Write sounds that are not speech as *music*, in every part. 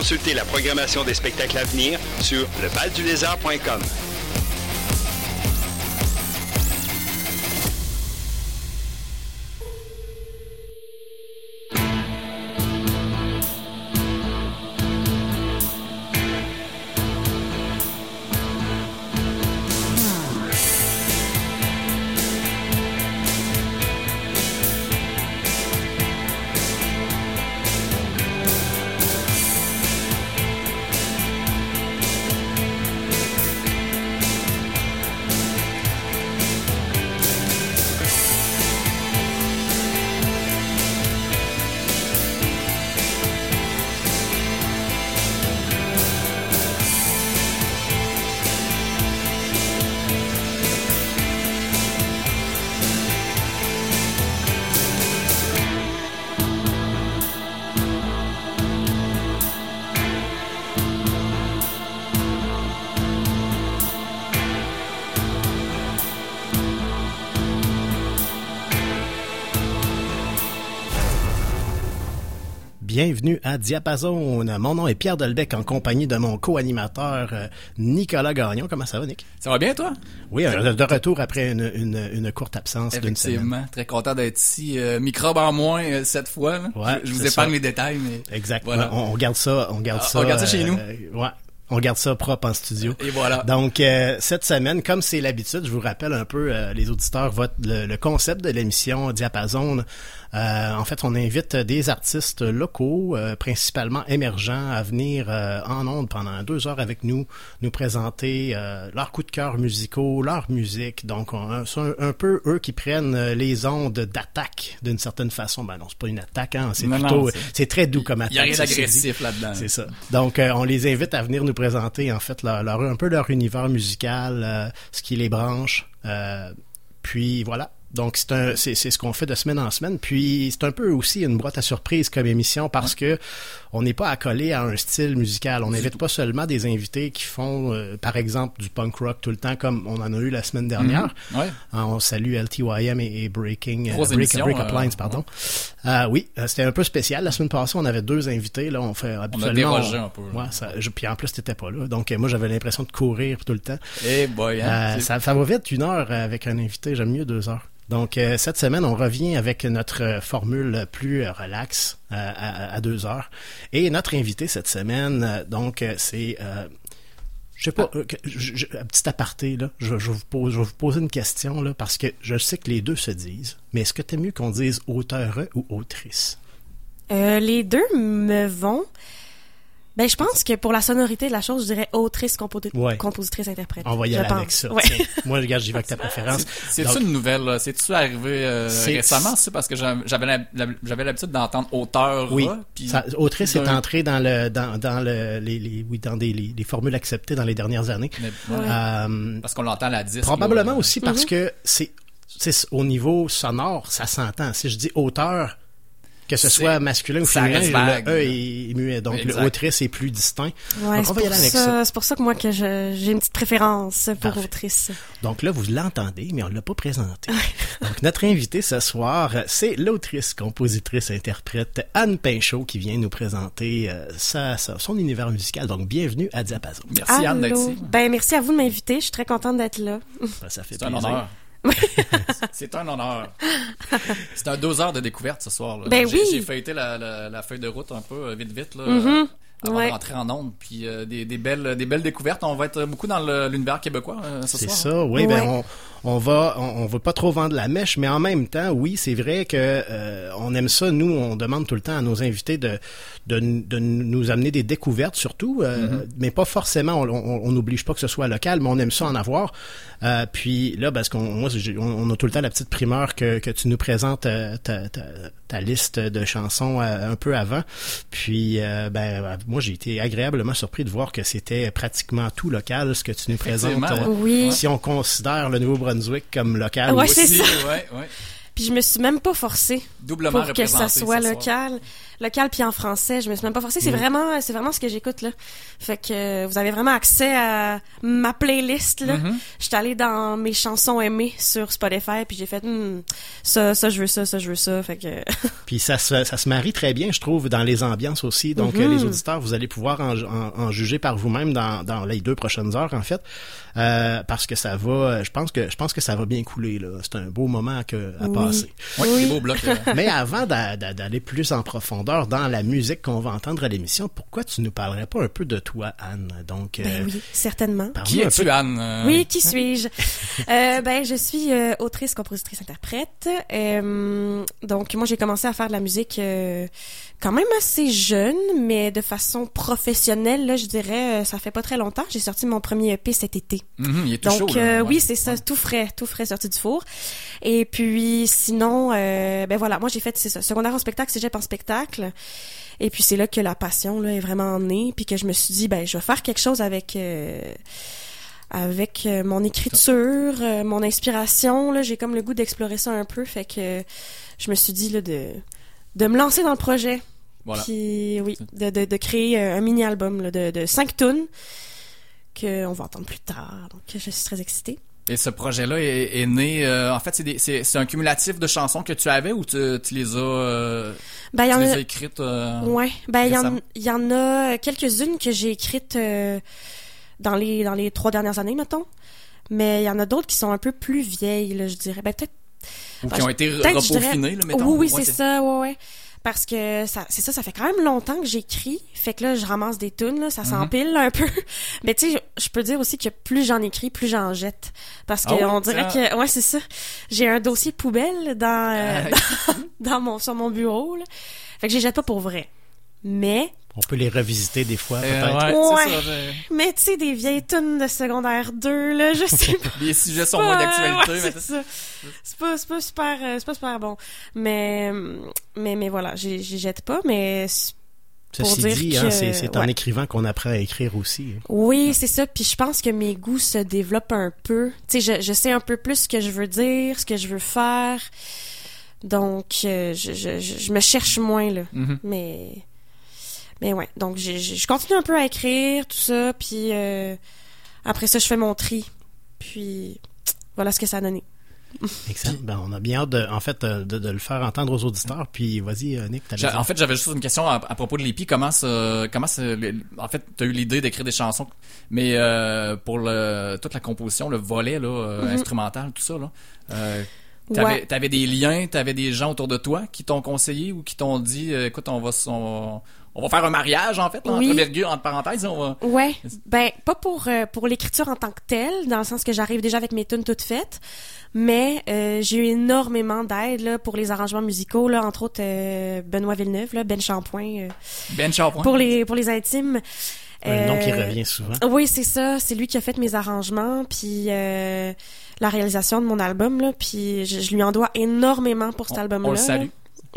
consulter la programmation des spectacles à venir sur levaldulézard.com. bienvenue à Diapason. Mon nom est Pierre Delbecq en compagnie de mon co-animateur euh, Nicolas Gagnon. Comment ça va, Nick? Ça va bien, toi? Oui, euh, de retour après une, une, une courte absence d'une semaine. Effectivement, très content d'être ici. Euh, microbe en moins cette fois. Ouais, je, vous épargne les détails, mais... Exact. Voilà. On, garde ça, on garde ah, ça. On garde ça chez nous. ouais, on garde ça propre en studio. Et voilà. Donc cette semaine, comme c'est l'habitude, je vous rappelle un peu les auditeurs votre le, le concept de l'émission Diapason. Euh, en fait, on invite des artistes locaux, euh, principalement émergents, à venir euh, en ondes pendant deux heures avec nous, nous présenter leurs coups de cœur musicaux, leur musique. Donc, c'est un, peu eux qui prennent les ondes d'attaque d'une certaine façon. Ben non, c'est pas une attaque, hein, c'est plutôt, c'est très doux comme attaque. Il y a rien d'agressif là-dedans. C'est ça. Donc, on les invite à venir nous présenter en fait leur, leur un peu leur univers musical, ce qui les branche. puis voilà, donc c'est un c'est ce qu'on fait de semaine en semaine. Puis c'est un peu aussi une boîte à surprise comme émission parce que on n'est pas accolé à un style musical. On n'invite pas seulement des invités qui font euh, par exemple du punk rock tout le temps comme on en a eu la semaine dernière. Mhm. ouais. Ah, on salue LTYM et, Breaking euh, Break, Break euh, pardon. Euh, oui, c'était un peu spécial. La semaine passée, on avait deux invités. Là, on fait absolument. On a un peu. Ouais, ça, je, puis en plus, t'étais pas là. Donc moi, j'avais l'impression de courir tout le temps. Eh boy, hein, ça, ça va vite une heure avec un invité. J'aime mieux deux heures. Donc, euh, cette semaine, on revient avec notre formule plus relax euh, à, deux heures. Et notre invité cette semaine, euh, donc, c'est... je sais pas, un petit aparté, là, je, je, vous pose, je vais vous poser une question, là, parce que je sais que les deux se disent, mais est-ce que tu mieux qu'on dise auteur ou autrice? les deux me vont. Ben, je pense que pour la sonorité de la chose, je dirais autrice, compositrice, interprète. On va y aller avec ça. Moi, regarde, j'y vais avec ta *laughs* préférence. C'est-tu une nouvelle, c'est-tu arrivé euh, récemment? C'est parce que j'avais l'habitude d'entendre auteur. Oui. autrice est entrée dans le, dans, dans le, les, oui, dans des, les, formules acceptées dans les dernières années. Euh, parce qu'on l'entend à la disque. Probablement aussi parce mhm. que c'est, au niveau sonore, ça s'entend. Si je dis auteur, que ce soit masculin ou féminin, le E est muet. Donc, le autrice est plus distinct. Ouais, c'est pour ça que moi, que j'ai une petite préférence pour autrice. Donc là, vous l'entendez, mais on l'a pas présenté. *laughs* Donc, notre invité ce soir, c'est l'autrice, compositrice, interprète Anne Pinchot qui vient nous présenter euh, sa, son univers musical. Donc, bienvenue à Diapason. Merci Anne d'être Ben, merci à vous de m'inviter. Je suis très contente d'être là. Ben, ça fait plaisir. un honneur. *laughs* c'est un honneur. C'est un deux heures de découverte ce soir. Là. Ben oui. J'ai feuilleté la, la, la, feuille de route un peu euh, vite vite là, mm-hmm. avant de rentrer en onde. Puis euh, des, des, belles des belles découvertes. On va être beaucoup dans l'univers québécois euh, ce soir. C'est ça, oui. Ben on, on va on, on, veut pas trop vendre la mèche, mais en même temps, oui, c'est vrai que on aime ça. Nous, on demande tout le temps à nos invités de de, de nous amener des découvertes surtout, mm-hmm. mais pas forcément. On n'oblige pas que ce soit local, mais on aime ça en avoir. Euh, puis là, parce qu'on moi, on, a tout le temps la petite primeur que, que tu nous présentes euh, ta, ta, ta, liste de chansons euh, un peu avant. Puis ben moi j'ai été agréablement surpris de voir que c'était pratiquement tout local ce que tu nous présentes. oui. Si on considère le Nouveau-Brunswick comme local. Ouais, c'est ça. Ouais, ouais. Puis je me suis même pas forcée Doublement pour que ça soit local, local puis en français. Je me suis même pas forcée. C'est mm. vraiment, c'est vraiment ce que j'écoute là. Fait que euh, vous avez vraiment accès à ma playlist là. Mm-hmm. J'étais allée dans mes chansons aimées sur Spotify puis j'ai fait hmm, ça, ça je veux ça, ça je veux ça. Fait que. *laughs* puis ça se, ça se marie très bien, je trouve, dans les ambiances aussi. Donc euh, les mm-hmm. auditeurs, vous allez pouvoir en, en, juger par vous-même dans, dans les deux prochaines heures en fait, euh, parce que ça va. Je pense que je pense que ça va bien couler là. C'est un beau moment que, à passer. Oui, oui. beau bloc. *laughs* Mais avant d'aller plus en profondeur dans la musique qu'on va entendre à l'émission, pourquoi tu nous parlerais pas un peu de toi, Anne? Donc, ben euh, oui, certainement. Qui es-tu, Anne? Euh? Oui, qui suis-je? *laughs* Euh, Ben, je suis autrice, compositrice, interprète. donc, moi, j'ai commencé à faire de la musique quand même assez jeune, mais de façon professionnelle, là, je dirais, ça fait pas très longtemps. J'ai sorti mon premier EP cet été. Mm-hmm, il est tout Donc, oui, c'est ça, tout frais, tout frais sorti du four. Et puis, sinon, ben voilà, moi, j'ai fait, c'est ça, secondaire en spectacle, cégep en spectacle. Et puis c'est là que la passion là est vraiment née, puis que je me suis dit ben je vais faire quelque chose avec euh, avec euh, mon écriture, euh, mon inspiration là, j'ai comme le goût d'explorer ça un peu, fait que je me suis dit là de de me lancer dans le projet. Voilà. Puis oui, de, de, de créer un mini album de de cinq tunes que on va entendre plus tard. Donc je suis très excitée. Et ce projet-là est, né. Euh, en fait, c'est un cumulatif de chansons que tu avais ou tu, les as, euh, ben, tu les as écrites. Euh, ouais. Ben il y, en, y en a quelques-unes que j'ai écrites dans les dans les trois dernières années, mettons. Mais il y en a d'autres qui sont un peu plus vieilles, là, je dirais. Ben peut-être. Ou qui ont été repeaufinées, là, mettons. Oui, oui, c'est ça. Ouais, ouais parce que ça c'est ça ça fait quand même longtemps que j'écris. Fait que là je ramasse des tunes là ça mhm. s'empile un peu. *laughs* Mais tu sais je peux dire aussi que plus j'en écris plus j'en jette. Parce que ah on dirait que ouais c'est ça. J'ai un dossier poubelle dans, euh, ah, *laughs* dans, mon sur mon bureau là. fait que je les jette pas pour vrai. Mais on peut les revisiter des fois, euh, peut-être. ouais, mais tu sais, des vieilles tunes de secondaire 2, là, je sais *laughs* pas. les sujets sont moins d'actualité. c'est pas, c'est pas super, euh, c'est pas super bon. Mais, mais, mais voilà, j'y jette pas, mais pour Ceci dire dit, hein, c'est en écrivant qu'on apprend à écrire aussi. Hein. Oui, c'est ça. Puis je pense que mes goûts se développent un peu. Tu sais, je, je sais un peu plus ce que je veux dire, ce que je veux faire. Donc, euh, je, je, je, me cherche moins, là. Mm-hmm. Mais mais ouais, donc je continue un peu à écrire, tout ça, puis euh, après ça, je fais mon tri. Puis voilà ce que ça a donné. Excellent. Ben, on a bien hâte, de, en fait, euh, de, de, le faire entendre aux auditeurs. Puis, vas-y, euh, Nick. En fait, j'avais juste une question à, propos de l'EPI. Comment ça, comment ça, en fait, tu as eu l'idée d'écrire des chansons, mais euh, pour le, toute la composition, le volet là, mm-hmm. instrumental, tout ça, là. Euh, T'avais avais des liens, t'avais des gens autour de toi qui t'ont conseillé ou qui t'ont dit, écoute, on va, on, on va faire un mariage en fait, entre virgule, entre parenthèses. On va... Ouais, ben pas pour euh, pour l'écriture en tant que telle, dans le sens que j'arrive déjà avec mes tunes toutes faites, mais euh, j'ai eu énormément d'aide là pour les arrangements musicaux là, entre autres euh, Benoît Villeneuve là, Ben Champoint. ben Champoint. Pour les pour les intimes. Un nom qui revient souvent. Oui, c'est ça. C'est lui qui a fait mes arrangements, puis la réalisation de mon album là, puis je, lui en dois énormément pour cet album-là. On le salue.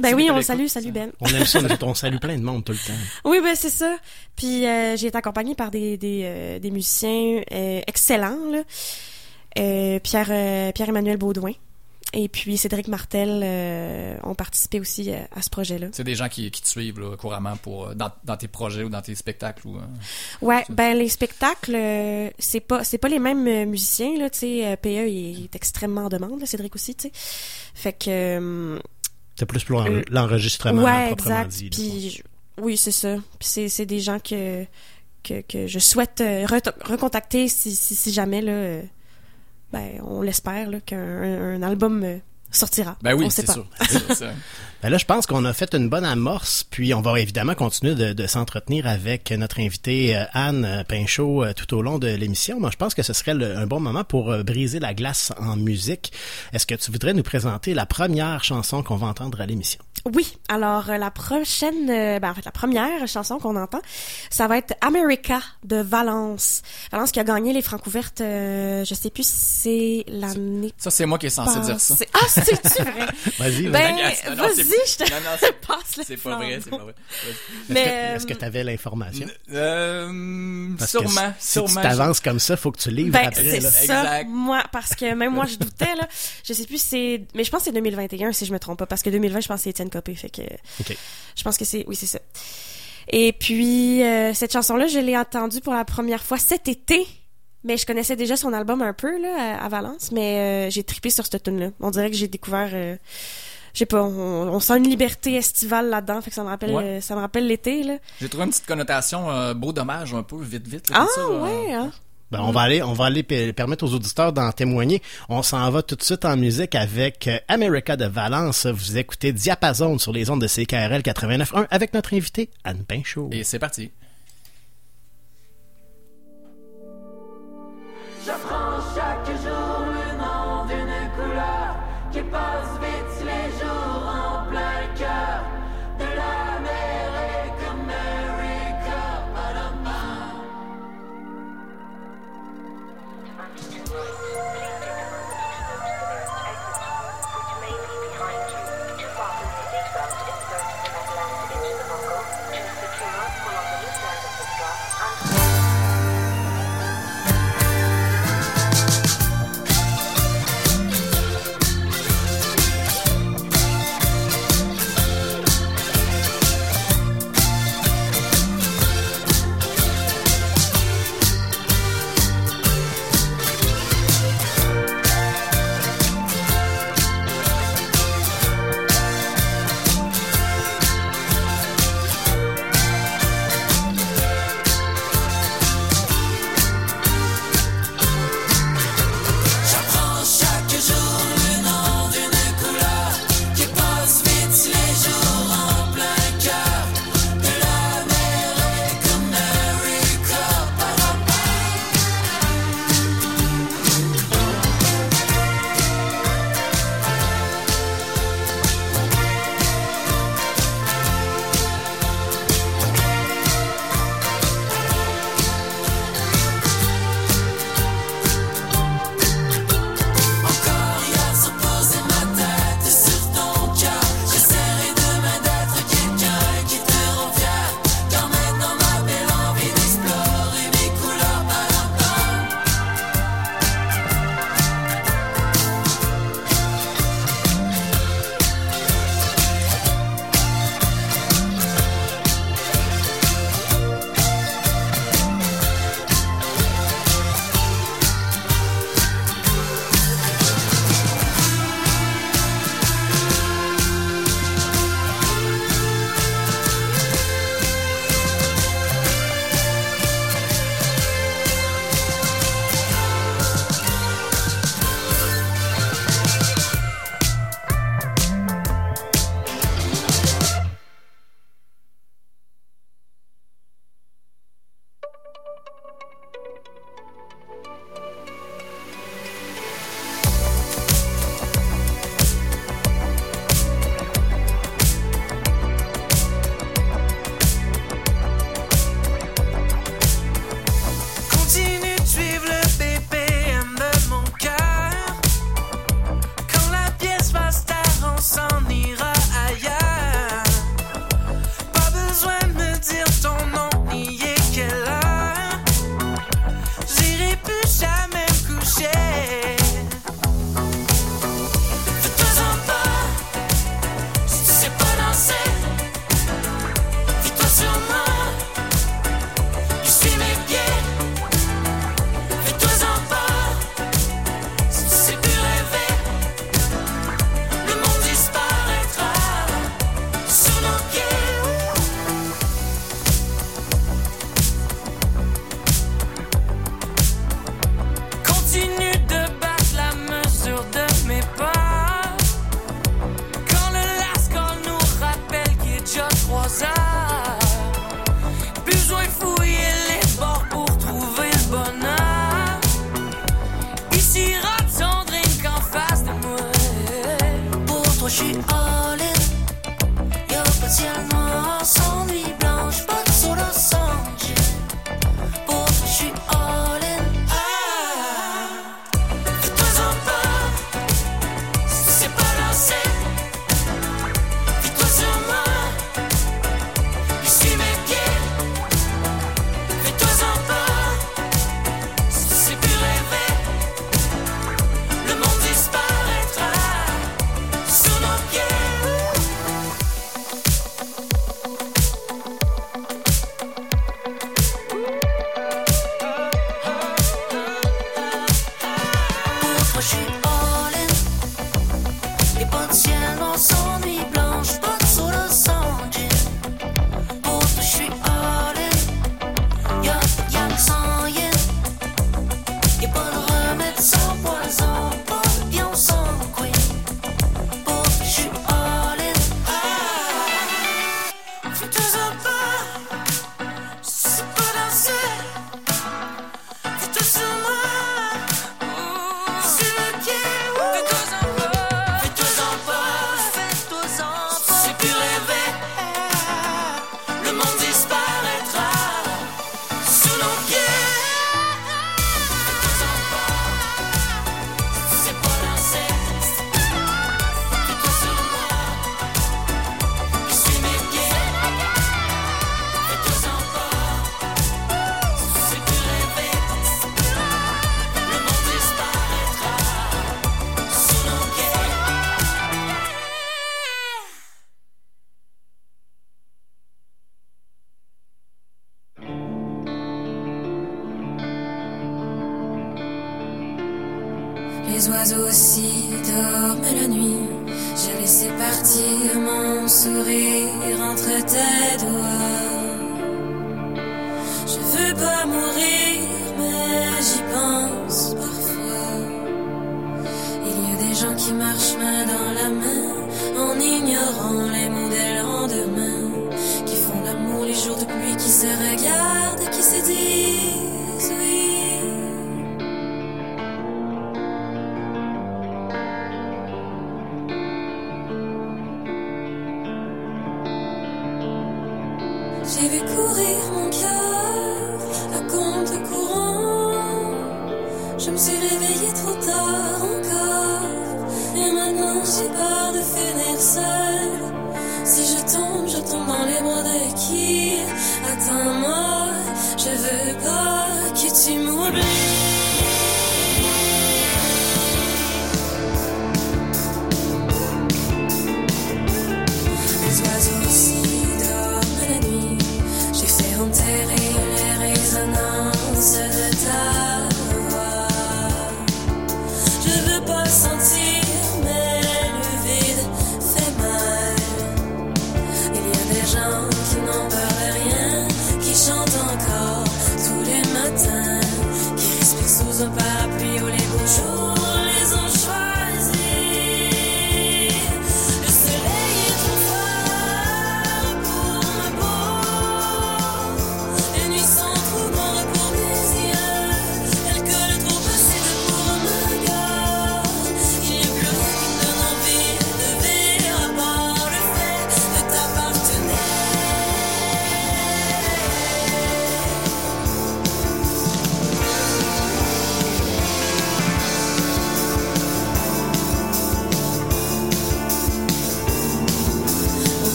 Ben oui, on le salue, salut Ben. On aime ça, on salue plein de monde tout le temps. *laughs* Oui, ben c'est ça. Puis euh, j'ai été accompagnée par des des, euh, des musiciens euh, excellents là. Pierre Pierre Emmanuel Baudouin et puis Cédric Martel ont participé aussi à ce projet-là. C'est des gens qui, qui te suivent là, couramment pour dans, dans, tes projets ou dans tes spectacles ou. ouais, ben les spectacles c'est pas c'est pas les mêmes musiciens là, tu sais PE il est extrêmement en demande, Cédric aussi, tu sais. Fait que c'est plus pour euh, l'enregistrement ouais, exact. Puis, oui, c'est ça. Puis c'est des gens que, que, que je souhaite euh, recontacter si, si, si, jamais, là, euh, ben, on l'espère, qu'un album sortira. Ben oui, c'est sûr. *laughs* ben là, je pense qu'on a fait une bonne amorce, puis on va évidemment continuer de, s'entretenir avec notre invitée euh, Anne Pinchot euh, tout au long de l'émission. Moi, je pense que ce serait un bon moment pour euh, briser la glace en musique. Est-ce que tu voudrais nous présenter la première chanson qu'on va entendre à l'émission? Oui, alors euh, la prochaine, euh, ben, en fait la première chanson qu'on entend, ça va être America de Valence. Valence qui a gagné les Francs ouvertes, euh, je sais plus si c'est l'année Ça, c'est moi qui est censé dire ça. Ah, c'est-tu vrai? *laughs* Vas-y, vas-y. Ben, Non, non, c'est- vas-y, je te Non, non, c'est- passe le C'est pas vrai, c'est pas vrai. Est-ce mais, que- euh, est-ce que tu avais l'information? Euh, Parce que sûrement, si sûrement. tu t'avances comme ça, faut que tu livres Ben, après. c'est là. ça, Exact. moi, parce que même moi, je doutais, là. *laughs* Je sais plus si c'est, mais je pense que c'est 2021, si je me trompe pas, parce que 2020, je pense que c'est Étienne Fait que, je pense que c'est, oui, c'est ça. Et puis, euh, cette chanson-là, je l'ai entendue pour la première fois cet été, mais je connaissais déjà son album un peu, là, à, à Valence, mais euh, j'ai trippé sur cette tune là On dirait que j'ai découvert, euh, je sais pas, on, on sent une liberté estivale là-dedans, fait que ça me rappelle, Ouais. euh, ça me rappelle l'été, là. J'ai trouvé une petite connotation euh, beau dommage un peu vite vite. là, Ah, comme ça, euh, ouais, hein? Ben, on va aller, on va aller permettre aux auditeurs d'en témoigner. On s'en va tout de suite en musique avec euh, America de Valence. Vous écoutez Diapason sur les ondes de CKRL 89.1 avec notre invité Anne Pinchot. Et c'est parti.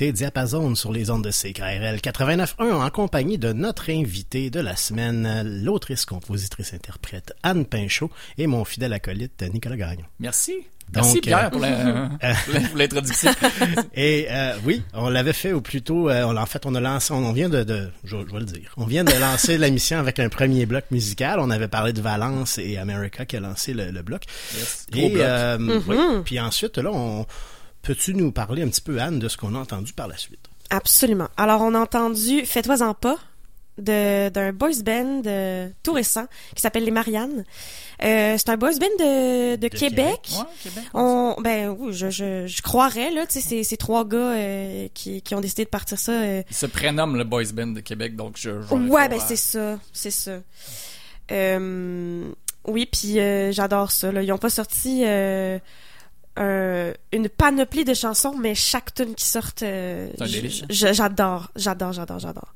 Écoutez Diapason sur les ondes de CKRL 89.1 en compagnie de notre invité de la semaine, l'autrice, compositrice, interprète Anne Pinchot et mon fidèle acolyte Nicolas Gagnon. Merci. Donc, Merci euh, Pierre pour la- pour *laughs* l'introduction. *laughs* Et euh, oui, on l'avait fait ou plutôt, euh, on, en fait, on a lancé, on, vient de, de je, je vais le dire, on vient de lancer *laughs* l'émission avec un premier bloc musical. On avait parlé de Valence et America qui a lancé le, le bloc. Yes, gros Et bloc. euh, oui, puis ensuite, là, on peux-tu nous parler un petit peu Anne de ce qu'on a entendu par la suite? Absolument. Alors, on a entendu Fais-toi-en pas de- d'un boys band euh, tout récent qui s'appelle Les Mariannes. Euh, c'est un boys band de, de, Québec. Ouais, Québec. On, ben oui, je, je, je croirais là, tu sais, c'est trois gars euh, qui, qui ont décidé de partir ça. euh, Il se prénomme le Boys Band de Québec, donc je. Ouais, ben c'est ça, c'est ça. Euh, oui, puis euh, j'adore ça. Là. Ils ont pas sorti euh, un- une panoplie de chansons, mais chaque tune qui sort, euh, j'adore, j'adore, j'adore, j'adore.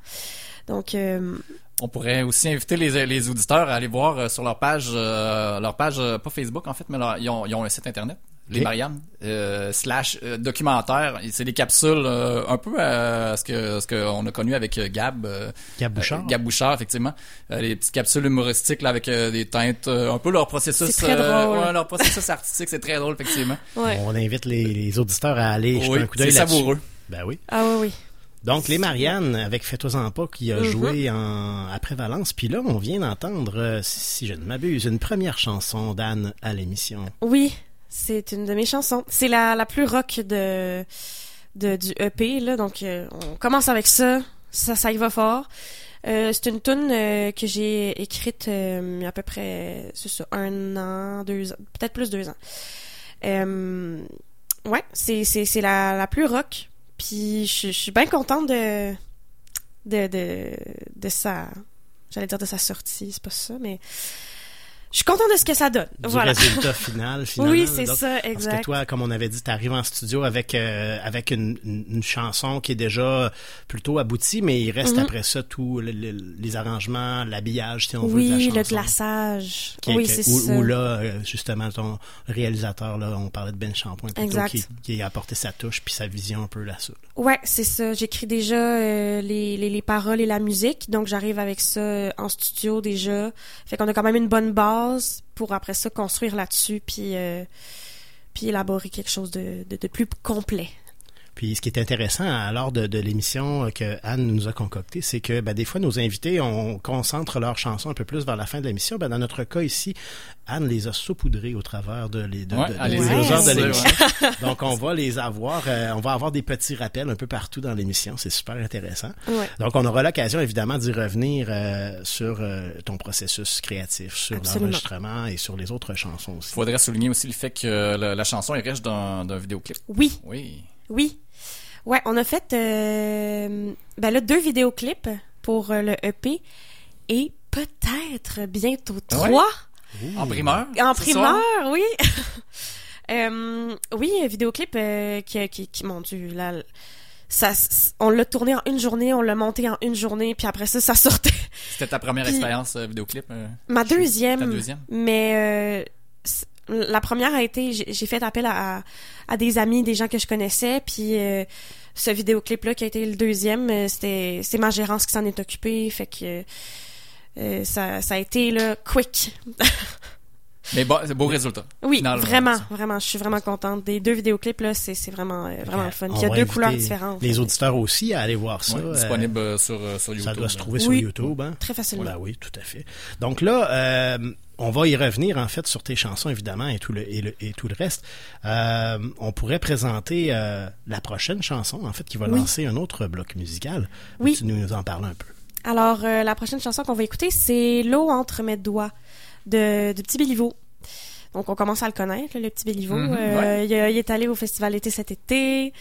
Donc, euh, On pourrait aussi inviter les, les auditeurs à aller voir euh, sur leur page, euh, leur page, euh, pas Facebook en fait, mais leur- ils, ont, ils ont un site internet, les. Mariannes, euh, slash euh, documentaire. C'est des capsules euh, un peu à ce que ce qu'on a connu avec Gab. euh, Gab Bouchard. euh, Gab Bouchard, effectivement. Euh, les petites capsules humoristiques là, avec euh, des teintes, euh, un peu leur processus, C'est très euh, drôle. ouais, leur processus artistique, c'est très drôle effectivement. ouais. On invite les, les auditeurs à aller jeter oui, un coup d'œil c'est savoureux. Ben oui. Ah oui, oui. Donc, les Mariannes, avec Fais-toi-en pas, qui a Mhm. joué en, après Valence. Puis là, on vient d'entendre, si je ne m'abuse, une première chanson d'Anne à l'émission. Oui, c'est une de mes chansons. C'est la, la plus rock de, de du EP là, donc euh, on commence avec ça. Ça, ça y va fort. Euh, c'est une tune euh, que j'ai écrite il y a à peu près, un an, deux ans, peut-être plus deux ans. Ouais, c'est c'est c'est la la plus rock. Puis je je suis bien contente de de de de sa, j'allais dire de sa sortie, c'est pas ça, mais je suis contente de ce que ça donne. Du voilà. résultat *laughs* final, finalement. Oui, c'est ça, Parce que exact. toi, comme on avait dit, tu arrives en studio avec euh, avec une, une, une chanson qui est déjà plutôt aboutie, mais il reste Mhm. après ça tous le- le- les arrangements, l'habillage, si on veut, de la Oui, le glaçage. Qui- oui, c'est ça. où là, euh, justement, ton réalisateur, là, on parlait de Ben Shampoing plutôt, Exact. qui, qui a apporté sa touche puis sa vision un peu là-dessus. Ouais, c'est ça. J'écris déjà euh, les, les, les paroles et la musique, donc j'arrive avec ça en studio déjà. Fait qu'on a quand même une bonne pour après ça construire là-dessus, puis euh, élaborer quelque chose de, de plus complet. Puis ce qui est intéressant à lors de, de l'émission que Anne nous a concoctée, c'est que ben, des fois nos invités on concentre leurs chansons un peu plus vers la fin de l'émission. Ben, dans notre cas ici, Anne les a saupoudrées au travers de, les, de, Ouais, Ouais. heures de l'émission. *laughs* Donc on va les avoir, euh, on va avoir des petits rappels un peu partout dans l'émission. C'est super intéressant. Ouais. Donc on aura l'occasion évidemment d'y revenir euh, sur euh, ton processus créatif, sur l'enregistrement et sur les autres chansons aussi. Faudrait souligner aussi le fait que la, la chanson est riche d'un d'un vidéoclip. Oui, Oui. oui. Ouais, on a fait euh, ben là deux vidéoclips pour euh, le EP et peut-être bientôt trois. En primeur. En ce primeur, soir. oui. *laughs* Euh, oui, un vidéoclip euh, qui, qui, qui, mon Dieu, là, ça, on l'a tourné en une journée, on l'a monté en une journée, puis après ça, ça sortait. C'était ta première Puis- expérience euh, vidéoclip. euh, Ma deuxième. Ta deuxième? Mais euh, la première a été, j'ai fait appel à, à des amis, des gens que je connaissais, puis euh, ce vidéoclip-là qui a été le deuxième, euh, c'était c'est ma gérance qui s'en est occupée, fait que euh, ça, ça a été là quick. *laughs* Mais bon, c'est beau résultat. Oui, vraiment, ça. vraiment, je suis vraiment contente. Des deux vidéoclips là, c'est c'est vraiment euh, vraiment le fun. On Il y a deux couleurs différentes. Les auditeurs aussi à aller voir ça. Euh, disponible euh, sur, sur YouTube. Ça doit se trouver sur Oui. YouTube, hein? Très facilement. Voilà, oui, tout à fait. Donc là, euh, on va y revenir en fait sur tes chansons évidemment et tout le et, le- et tout le reste. Euh, on pourrait présenter euh, la prochaine chanson en fait qui va Oui. lancer un autre bloc musical. Oui. Tu nous en parles un peu? Alors, euh, la prochaine chanson qu'on va écouter, c'est L'eau entre mes doigts de, de Petit Béliveau. Donc, on commence à le connaître, là, le Petit Béliveau. Ouais. il, il est allé au Festival d'été cet été.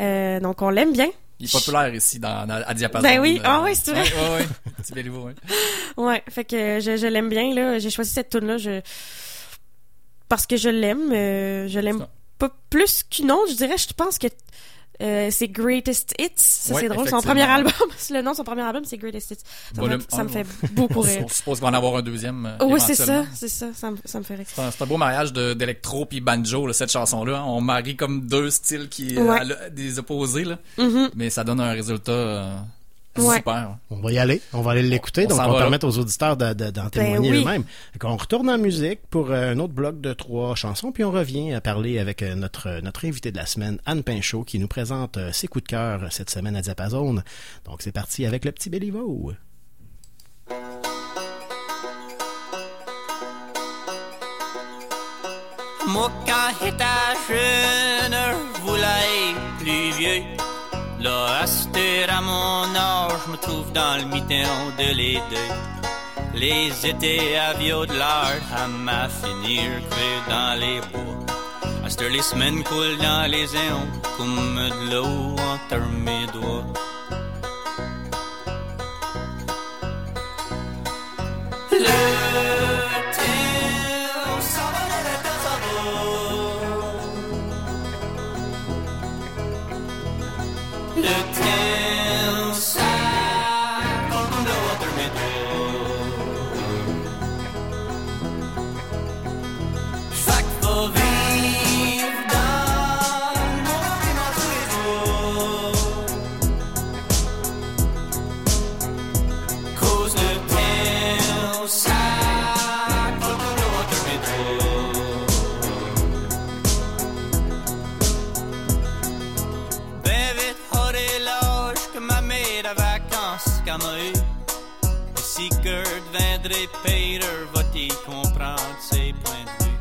Euh, donc, on l'aime bien. Il est populaire ici dans, dans- à Diapason. Ben oui. euh, Ah ouais, c'est vrai. Ouais, ouais, ouais. Petit Béliveau, ouais. *laughs* Ouais, fait que je, je l'aime bien, là. J'ai choisi cette tune là je... parce que je l'aime. euh, je l'aime pas plus qu'une autre, je dirais. Je pense que Euh, c'est Greatest Hits. Ça, Ouais, c'est drôle. Son premier album, *laughs* le nom de son premier album, c'est Greatest Hits. Ça, me, fait, ça me fait ouais. beaucoup *laughs* rire. suppose qu'il va en avoir un deuxième. euh, Oui, c'est ça, c'est ça. Ça me, ça me fait rire. C'est un, beau mariage d'électro puis banjo, là, cette chanson-là. hein. On marie comme deux styles qui Ouais. à l- des opposés, là. Mhm. mais ça donne un résultat euh, Ouais. super. On va y aller, on va aller l'écouter, On donc on va permettre aux auditeurs de- de- d'en témoigner Ben oui. eux-mêmes. On retourne en musique pour euh, un autre bloc de trois chansons, puis on revient à parler avec euh, notre notre invité de la semaine, Anne Pinchot, qui nous présente euh, ses coups de cœur cette semaine à Diapason. Donc c'est parti avec le petit Béliveau. Moi, quand j'étais jeune, je voulais être plus vieux. Là, à à mon âge, je me trouve dans le miton de deux. Les étés vieux de l'art, à ma finir creux dans les bois. À les semaines coulent dans les éons, comme de l'eau entre mes doigts. Va. Et si Kurt viendrait Peter va-t-il comprendre ses points de vue?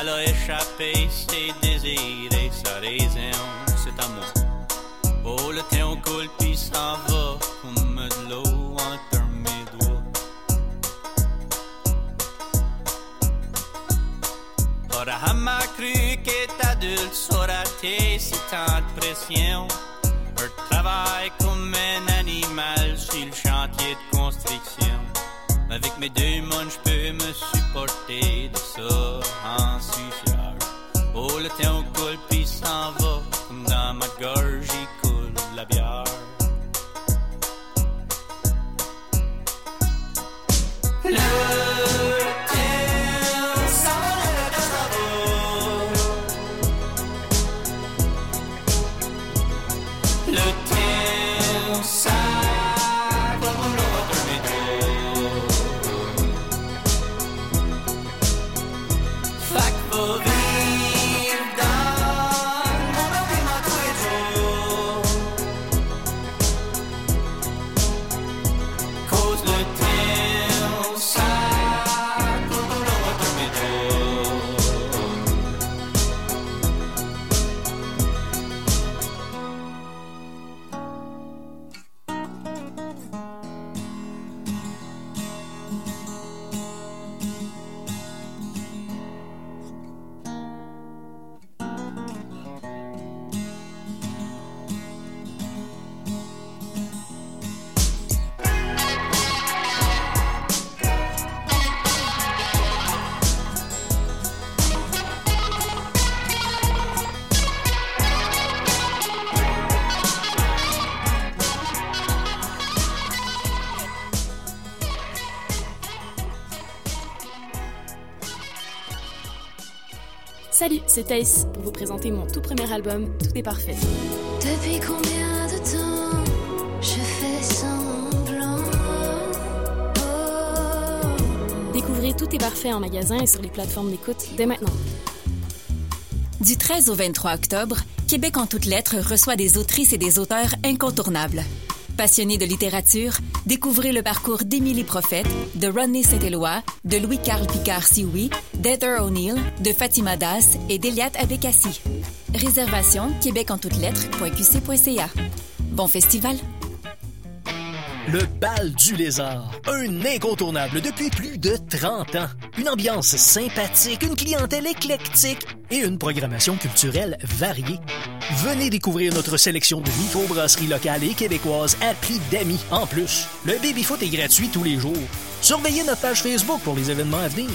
Elle a échappé ses désirs et sa raison, c'est amour. Oh, le temps coule pis s'en va comme de l'eau entre mes doigts. Aura cru qu'est adulte saura si tant de pression. Un travail comme un animal sur le chantier de construction. Avec mes deux mains, je peux me supporter de ça en fier. Oh, le temps coule pis s'en va, comme dans ma gorge, il coule la bière. Pour vous présenter mon tout premier album Tout est parfait. Depuis combien de temps je fais semblant oh. Découvrez Tout est parfait en magasin et sur les plateformes d'écoute dès maintenant. Du 13 au 23 octobre, Québec en toutes lettres reçoit des autrices et des auteurs incontournables. Passionnés de littérature, découvrez le parcours d'Émilie Prophète, de Rodney Saint-Éloi, de Louis-Carl Picard-Sioui, d'Heather O'Neill, de Fatima Das et d'Eliat Abekassi. Réservation québec en toutes lettres.qc.ca. Bon festival! Le bal du lézard, un incontournable depuis plus de 30 ans. Une ambiance sympathique, une clientèle éclectique et une programmation culturelle variée. Venez découvrir notre sélection de microbrasseries locales et québécoises à prix d'amis. En plus, le baby-foot est gratuit tous les jours. Surveillez notre page Facebook pour les événements à venir.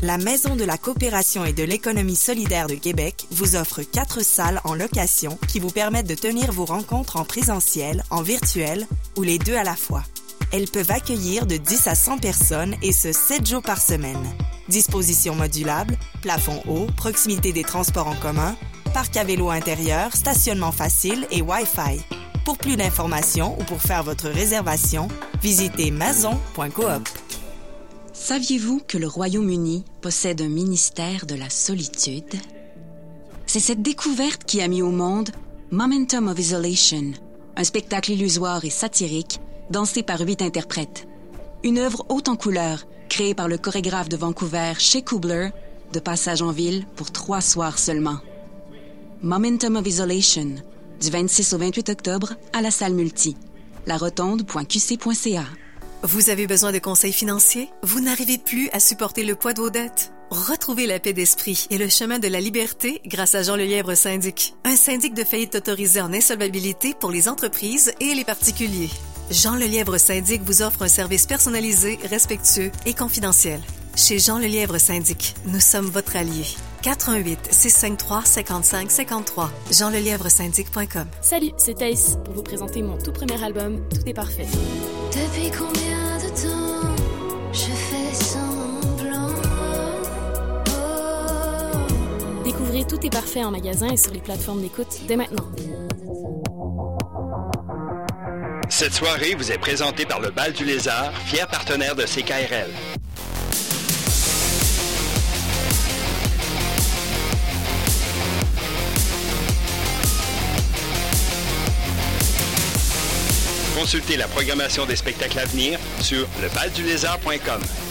La Maison de la coopération et de l'économie solidaire de Québec vous offre quatre salles en location qui vous permettent de tenir vos rencontres en présentiel, en virtuel ou les deux à la fois. Elles peuvent accueillir de 10 à 100 personnes et ce 7 jours par semaine. Disposition modulable, plafond haut, proximité des transports en commun, parc à vélo intérieur, stationnement facile et Wi-Fi. Pour plus d'informations ou pour faire votre réservation, visitez maison.coop. Saviez-vous que le Royaume-Uni possède un ministère de la solitude? C'est cette découverte qui a mis au monde Momentum of Isolation, un spectacle illusoire et satirique dansé par huit interprètes. Une œuvre haute en couleurs, créée par le chorégraphe de Vancouver, Shea Kubler, de passage en ville pour trois soirs seulement. Momentum of Isolation, du 26 au 28 octobre à la salle multi. larotonde.qc.ca. Vous avez besoin de conseils financiers? Vous n'arrivez plus à supporter le poids de vos dettes? Retrouvez la paix d'esprit et le chemin de la liberté grâce à Jean Lelièvre Syndic, un syndic de faillite autorisé en insolvabilité pour les entreprises et les particuliers. Jean Lelièvre Syndic vous offre un service personnalisé, respectueux et confidentiel. Chez Jean Lelièvre Syndic, nous sommes votre allié. 418 653 55 53 jeanlelièvresyndic.com Salut, c'est Thaïs pour vous présenter mon tout premier album Tout est parfait. Depuis combien Tout est parfait en magasin et sur les plateformes d'écoute dès maintenant. Cette soirée vous est présentée par le Bal du Lézard, fier partenaire de CKRL. Consultez la programmation des spectacles à venir sur lebaldulézard.com.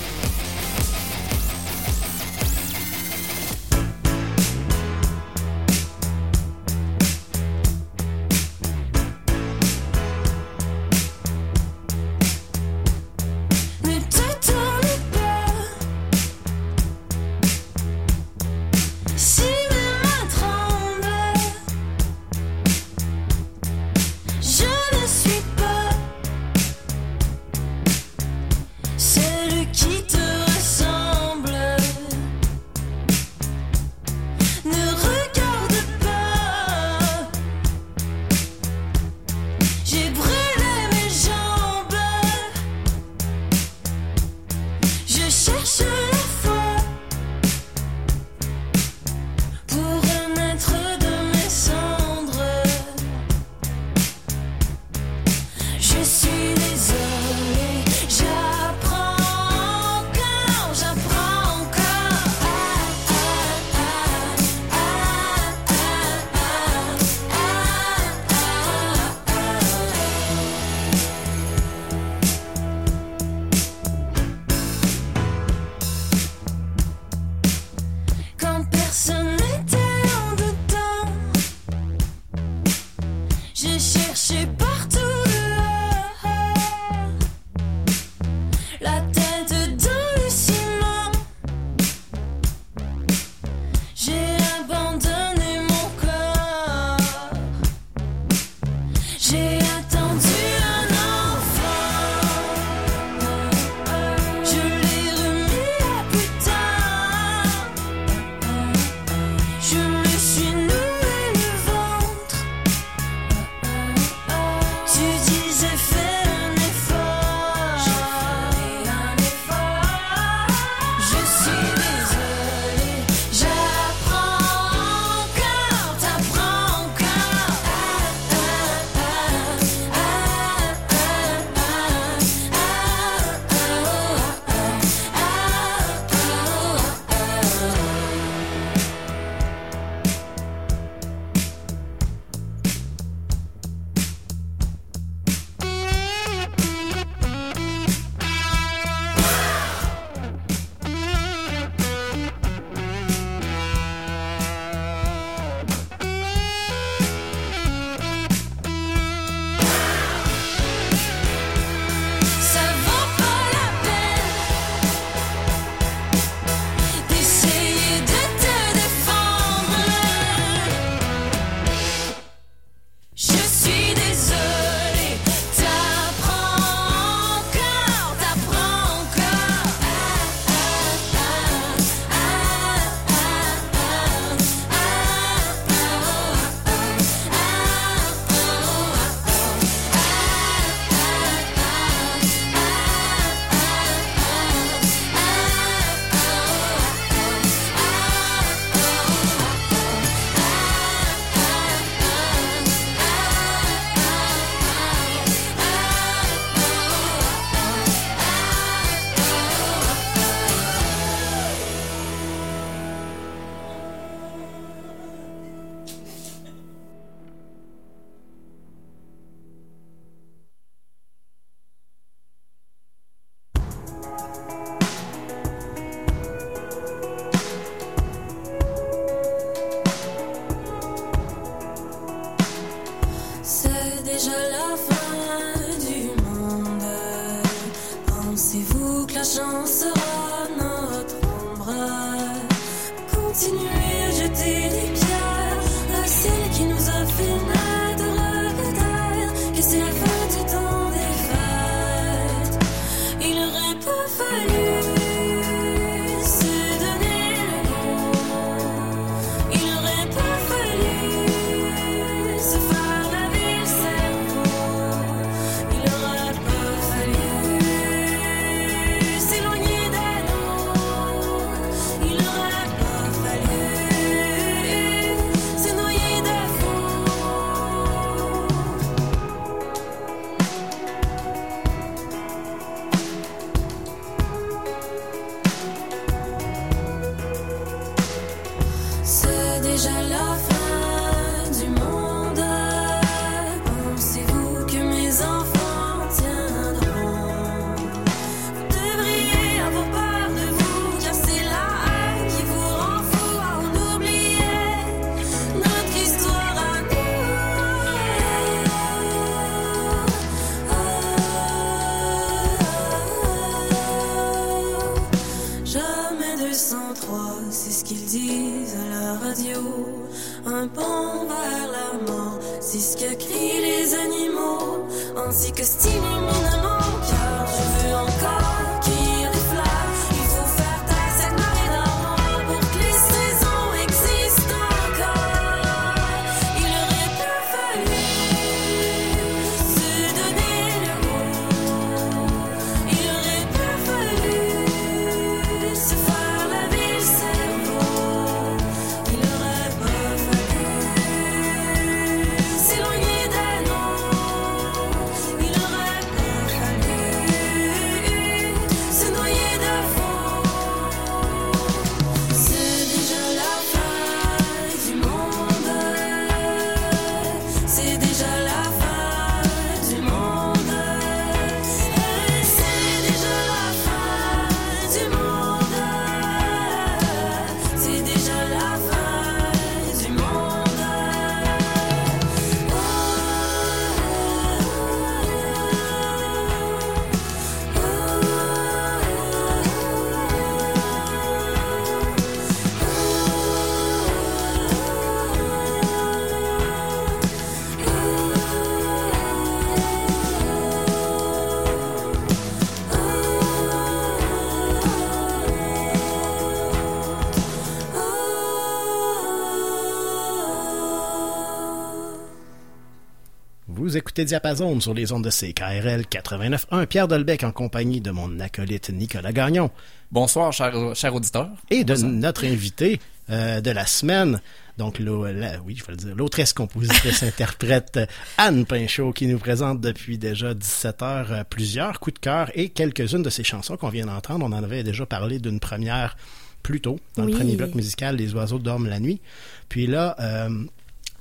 écoutez Diapason sur les ondes de CKRL 89.1. Pierre Dolbec en compagnie de mon acolyte Nicolas Gagnon. Bonsoir, cher, cher auditeur. Et de notre invité euh, de la semaine, donc la- oui, je vais le dire, l'autrice, compositrice, *laughs* interprète Anne Pinchot qui nous présente depuis déjà 17 heures euh, plusieurs coups de cœur et quelques-unes de ses chansons qu'on vient d'entendre. On en avait déjà parlé d'une première plus tôt, dans Oui. le premier bloc musical, Les oiseaux dorment la nuit. Puis là, euh,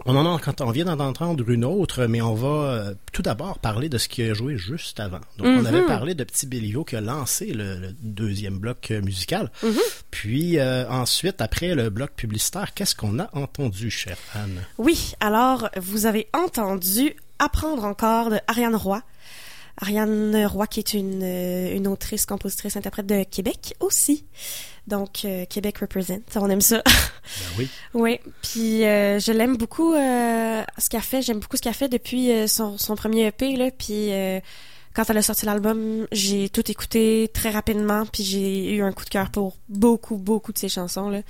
on en a, quand on vient d'en entendre une autre, mais on va euh, tout d'abord parler de ce qui a joué juste avant. Donc, on Mhm. avait parlé de Petit Béliveau qui a lancé le, le deuxième bloc euh, musical. Mhm. Puis euh, ensuite, après le bloc publicitaire, qu'est-ce qu'on a entendu, chère Anne? Oui, alors vous avez entendu Apprendre encore de Ariane Roy. Ariane Roy qui est une, une autrice, compositrice, interprète de Québec aussi. Donc euh, Québec represent, on aime ça. *laughs* Ben oui. oui, puis euh, je l'aime beaucoup euh, ce qu'elle fait, j'aime beaucoup ce qu'elle fait depuis son, son premier EP là, puis quand elle a sorti l'album, j'ai tout écouté très rapidement, puis j'ai eu un coup de cœur pour beaucoup beaucoup de ses chansons là.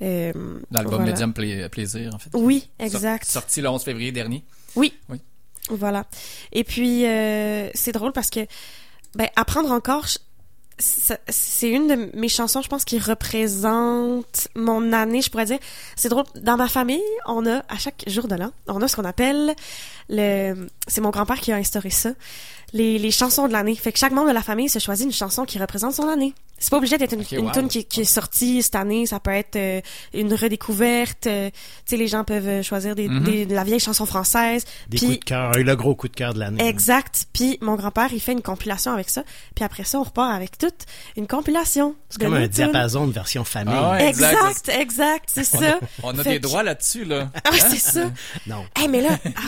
L'album voilà. Medium Pla- Plaisir, en fait. Oui, exact. sorti le 11 février dernier. Oui. Oui. Voilà. Et puis, c'est drôle parce que, ben, apprendre encore, c'est une de mes chansons, je pense, qui représente mon année, je pourrais dire. C'est drôle. Dans ma famille, on a, à chaque jour de l'an, on a ce qu'on appelle le, c'est mon grand-père qui a instauré ça, les, les chansons de l'année. Fait que chaque membre de la famille se choisit une chanson qui représente son année. C'est pas obligé d'être une, Ok, une wow. tune qui, qui est sortie cette année. Ça peut être euh, une redécouverte. euh, tu sais, les gens peuvent euh, choisir des, Mhm. des- de la vieille chanson française. Des Puis- coups de cœur, le gros coup de cœur de l'année. Exact. Puis mon grand-père, il fait une compilation avec ça. Puis après ça, on repart avec toute une compilation. C'est comme un tunes. diapason de version famille. Ah ouais, Exact, exact, c'est On ça. a, on a des que- droits là-dessus, là. Ah Hein? c'est ça. Non. Eh mais là, ah,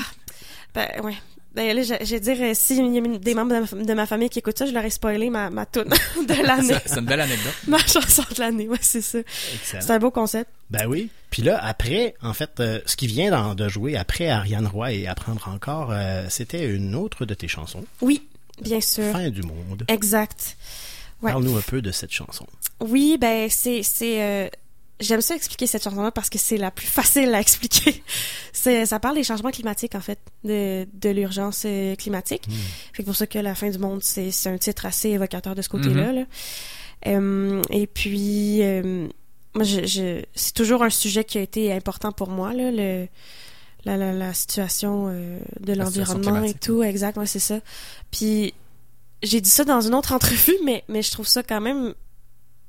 ben ouais. Ben, là, je, je vais dire, euh, s'il y a des membres de ma, de ma famille qui écoutent ça, je leur ai spoilé ma, ma tune *laughs* de l'année. C'est une belle anecdote. *laughs* ma chanson de l'année, ouais, c'est ça. C'est un beau concept. Ben oui. Puis là, après, en fait, euh, ce qui vient de jouer après Ariane Roy et Apprendre encore, euh, c'était une autre de tes chansons, Oui, bien sûr. Fin du monde. Exact. Ouais. Parle-nous un peu de cette chanson. Oui, ben c'est c'est euh, j'aime ça expliquer cette chanson-là parce que c'est la plus facile à expliquer. *laughs* Ça parle des changements climatiques en fait, de de l'urgence euh, climatique. Fait que pour ça que la fin du monde c'est c'est un titre assez évocateur de ce côté-là. Mhm. là. Euh, et puis euh, moi je, je c'est toujours un sujet qui a été important pour moi là le la, la, la situation euh, de l'environnement et tout, exact, ouais, c'est ça. Puis j'ai dit ça dans une autre *laughs* entrevue, mais, mais je trouve ça quand même.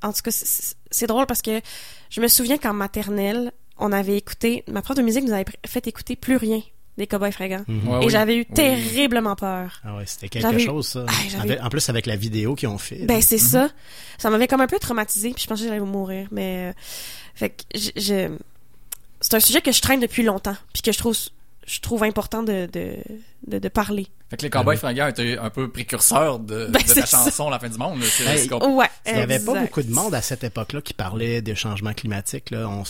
En tout cas, c'est- drôle parce que je me souviens qu'en maternelle, on avait écouté. Ma prof de musique nous avait fait écouter plus rien des Cowboys fringants. Mhm. Ouais, Et oui. j'avais eu Oui. terriblement peur. Ah ouais, c'était quelque chose, ça. Ah, Avec- en plus, avec la vidéo qu'ils ont fait. Ben, c'est Mhm. ça. Ça m'avait comme un peu traumatisé puis je pensais que j'allais mourir. Mais. euh, fait que je. je- C'est un sujet que je traîne depuis longtemps, puis que je trouve, je trouve important de, de, de, de parler. Fait que les Cowboys fringants étaient un peu précurseurs de, Ben, de la ça. chanson La fin du monde. Hey, Ouais. Il n'y avait pas beaucoup de monde à cette époque-là qui parlait des changements climatiques. Là. On,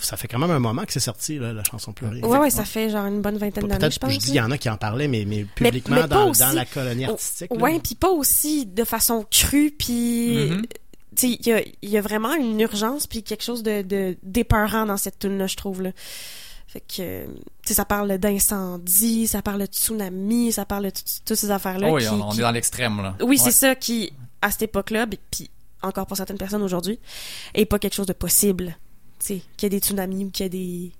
ça fait quand même un moment que c'est sorti, là, la chanson Plus rien. Ouais, ouais, ça fait genre une bonne vingtaine d'années, je Peut-être, pense. je dis, il y en a qui en parlaient, mais, mais publiquement, mais dans, aussi. dans la colonie artistique. Ouais, puis pas aussi de façon crue, puis Mhm. tu sais, il y a, il y a vraiment une urgence puis quelque chose de, de d'épeurant dans cette tune là, je trouve là. Fait que tu sais ça parle d'incendie, ça parle de tsunami, ça parle de tout- toutes ces affaires là Oh oui, on, est dans l'extrême, là. Oui, Ouais. c'est ça qui à cette époque-là, puis- puis encore pour certaines personnes aujourd'hui, est pas quelque chose de possible. Tu sais, qu'il y ait des tsunamis ou qu'il y ait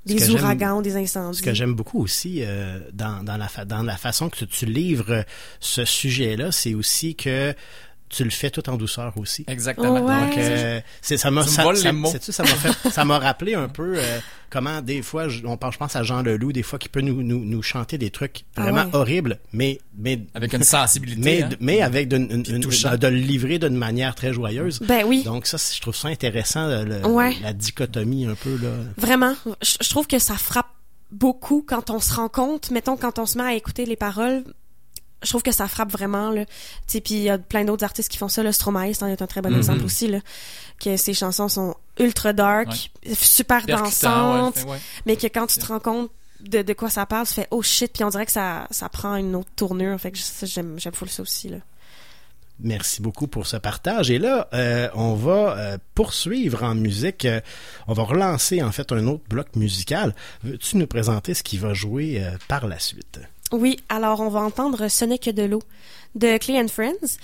des, des ouragans, des incendies. Ce que j'aime beaucoup aussi euh, dans, dans, la fa- dans la façon que tu livres ce sujet-là, c'est aussi que tu le fais tout en douceur aussi. Exactement. Ouais. Donc, euh, c'est ça m'a ça, ça- ça m'a fait ça m'a rappelé un peu euh, comment des fois je, on pense je pense à Jean Leloup des fois qui peut nous, nous, nous chanter des trucs Ah vraiment ouais. horribles mais mais Avec une sensibilité. mais, hein. mais avec de, une- une- de le livrer d'une manière très joyeuse. Ben oui. Donc ça, je trouve ça intéressant, le- Ouais. la dichotomie un peu là. Vraiment, je, je trouve que ça frappe beaucoup quand on se rend compte, mettons quand on se met à écouter les paroles, je trouve que ça frappe vraiment là. Tu sais puis il y a plein d'autres artistes qui font ça, le Stromae, c'en est un très bon Mhm. exemple aussi là, que ses chansons sont ultra dark, super dansantes, ouais, fait- ouais. mais que quand tu te rends compte de, de quoi ça parle, tu fais oh shit, puis on dirait que ça ça prend une autre tournure, fait que ça, j'aime j'aime full ça aussi là. Merci beaucoup pour ce partage. Et là, euh, on va euh, poursuivre en musique. Euh, on va relancer en fait un autre bloc musical. Veux-tu nous présenter ce qui va jouer euh, par la suite? Oui, alors on va entendre Ce n'est que de l'eau de Clay and Friends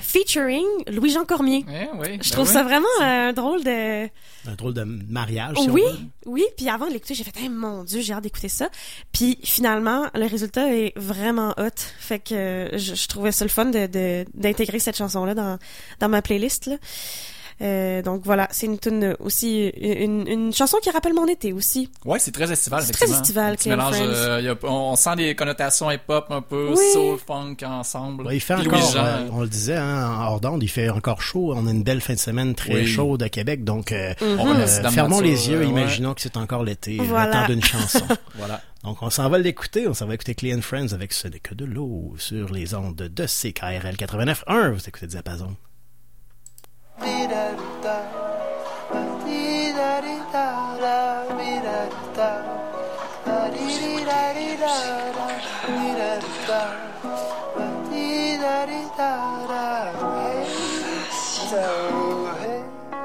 featuring Louis-Jean Cormier. Eh oui, Je ben trouve oui. ça vraiment un drôle de Un drôle de mariage. si on oui, veut. oui, puis avant de l'écouter, j'ai fait hey, mon dieu, j'ai hâte d'écouter ça. Puis finalement, le résultat est vraiment hot. Fait que euh, je, je trouvais ça le fun de de- d'intégrer cette chanson là dans dans ma playlist là. Euh, donc voilà, c'est une tune aussi une, une chanson qui rappelle mon été aussi. Ouais, c'est très estival, C'est très estival, Un mélange, euh, il y a- on, on sent des connotations hip-hop un peu, Oui. soul, funk ensemble. Ouais, il fait Puis encore, euh, on le disait, hein, en hors d'onde, il fait encore chaud. On a une belle fin de semaine très Oui. chaude à Québec, donc euh, Mhm. On euh, fermons Nature, les yeux, euh, ouais. imaginons que c'est encore l'été, Voilà. le temps d'une chanson. *laughs* Voilà. Donc on s'en va l'écouter, on s'en va écouter Clean Friends avec ce n'est que de l'eau sur les ondes de CKRL 89.1. Vous écoutez Diapason.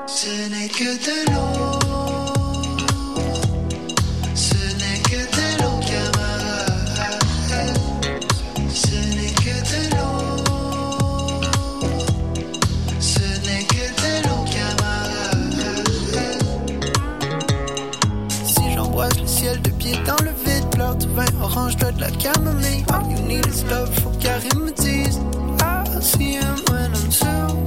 Ce n'est que de l'eau. Orange, la camomille. All you need is love, faut qu'Harry me. I see him when I'm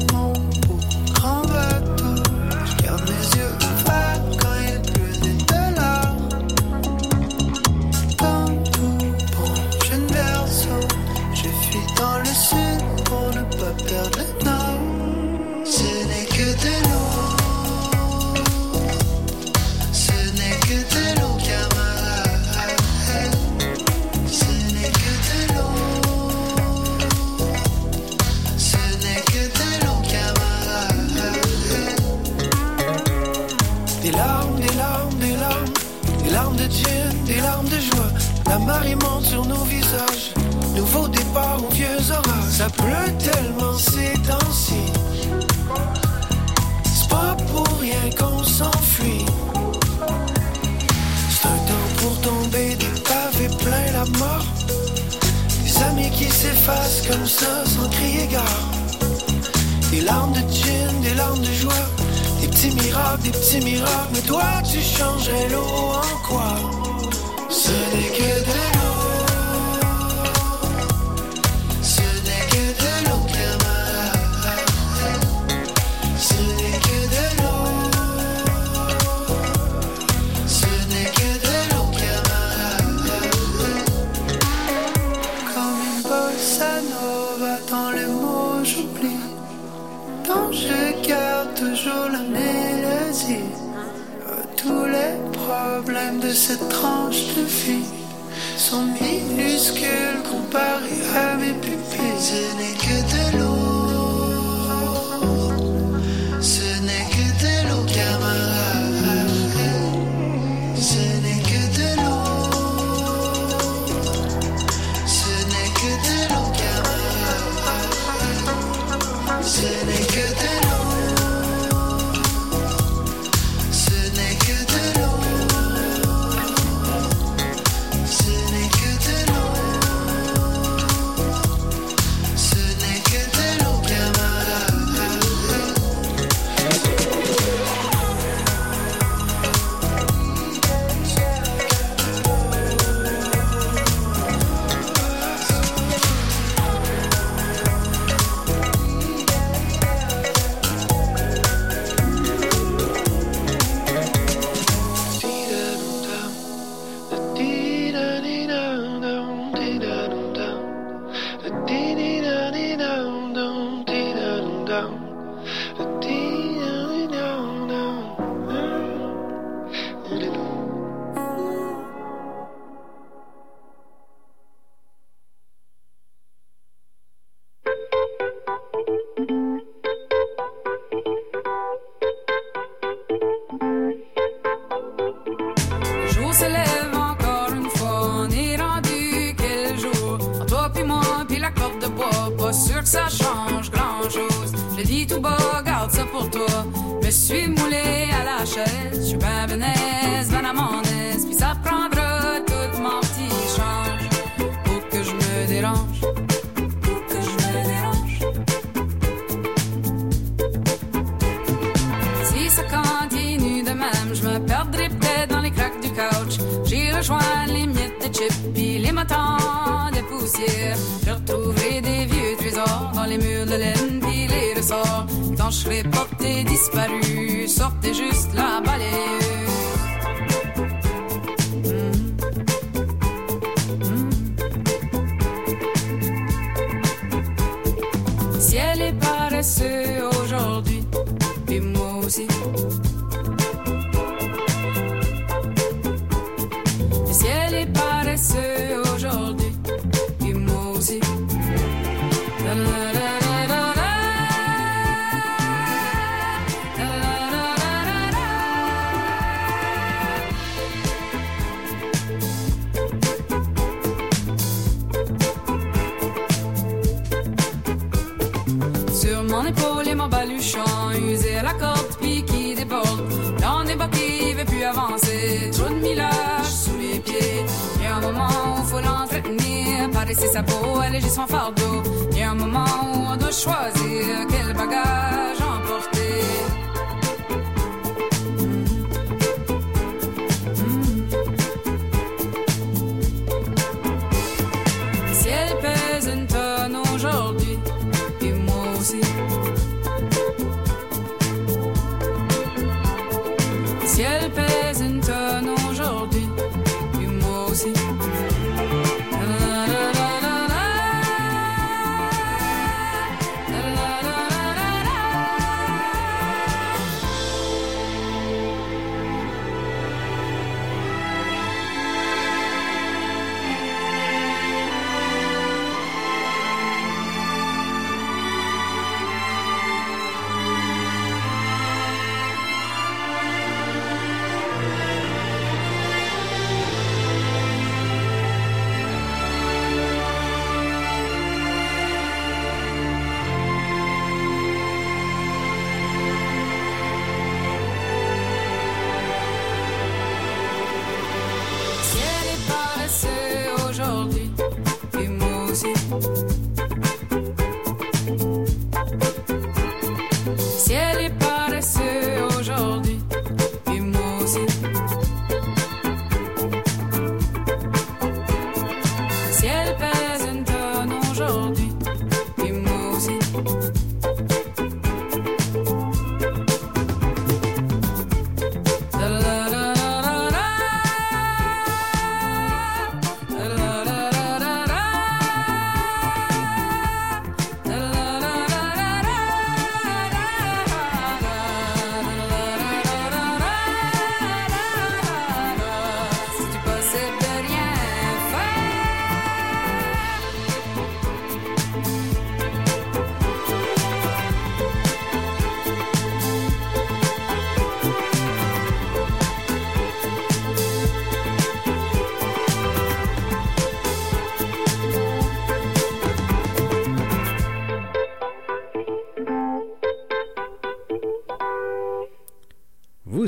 sans fardeau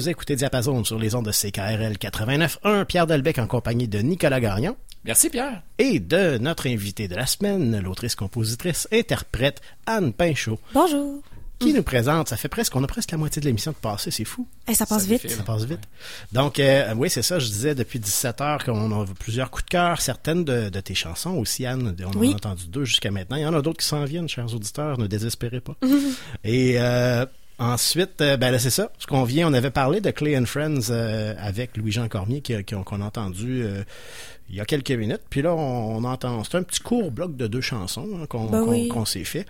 Vous écoutez Diapason sur les ondes de CKRL 89.1. Pierre Delbecq en compagnie de Nicolas Gagnon. Merci, Pierre. Et de notre invité de la semaine, l'autrice, compositrice, interprète Anne Pinchot. Bonjour. Qui nous présente, ça fait presque, on a presque la moitié de l'émission de passé, c'est fou. Et ça passe vite. Ça passe vite. Donc, euh, oui, c'est ça, je disais depuis 17 heures qu'on a plusieurs coups de cœur, certaines de, de tes chansons aussi, Anne. On Oui. en a entendu deux jusqu'à maintenant. Il y en a d'autres qui s'en viennent, chers auditeurs, ne désespérez pas. *laughs* Et euh, ensuite, euh, ben là, c'est ça. Ce qu'on vient, on avait parlé de Clay and Friends euh, avec Louis-Jean Cormier qui- qu'on a entendu euh, il y a quelques minutes. Puis là, on, on entend, c'est un petit court bloc de deux chansons hein, qu'on Ben qu'on- oui. s'est fait.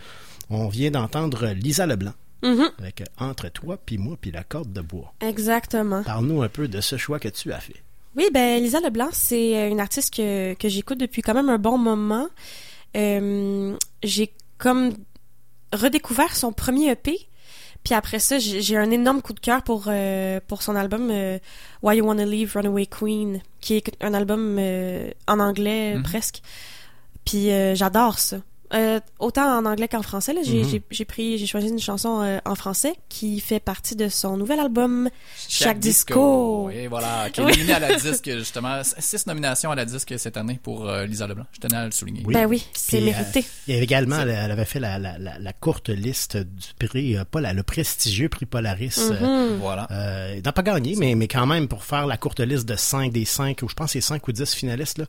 On vient d'entendre Lisa Leblanc Mhm. avec Entre toi puis moi puis la corde de bois. Exactement. Parle-nous un peu de ce choix que tu as fait. Oui, ben Lisa Leblanc, c'est une artiste que, que j'écoute depuis quand même un bon moment. J'ai comme redécouvert son premier EP. Puis après ça, j'ai un énorme coup de cœur pour euh, pour son album euh, Why You Wanna Leave Runaway Queen, qui est un album euh, en anglais Mhm. presque. Puis euh, j'adore ça. Euh, autant en anglais qu'en français. là. J'ai Mhm. j'ai- j'ai pris, j'ai choisi une chanson euh, en français qui fait partie de son nouvel album Chaque, Disco. Et voilà, qui est Oui. nominé à la *laughs* disque, justement. Six nominations à la disque cette année pour euh, Lisa Leblanc. Je tenais à le souligner. Ben oui, c'est Puis, mérité. euh, il y avait également, elle, elle avait fait la, la, la, la courte liste du prix, euh, pas la- le prestigieux prix Polaris. euh, Mhm. Voilà. euh, il n'a pas gagné, mais, mais quand même, pour faire la courte liste de 5 des 5, ou je pense c'est 5 ou 10 finalistes, là,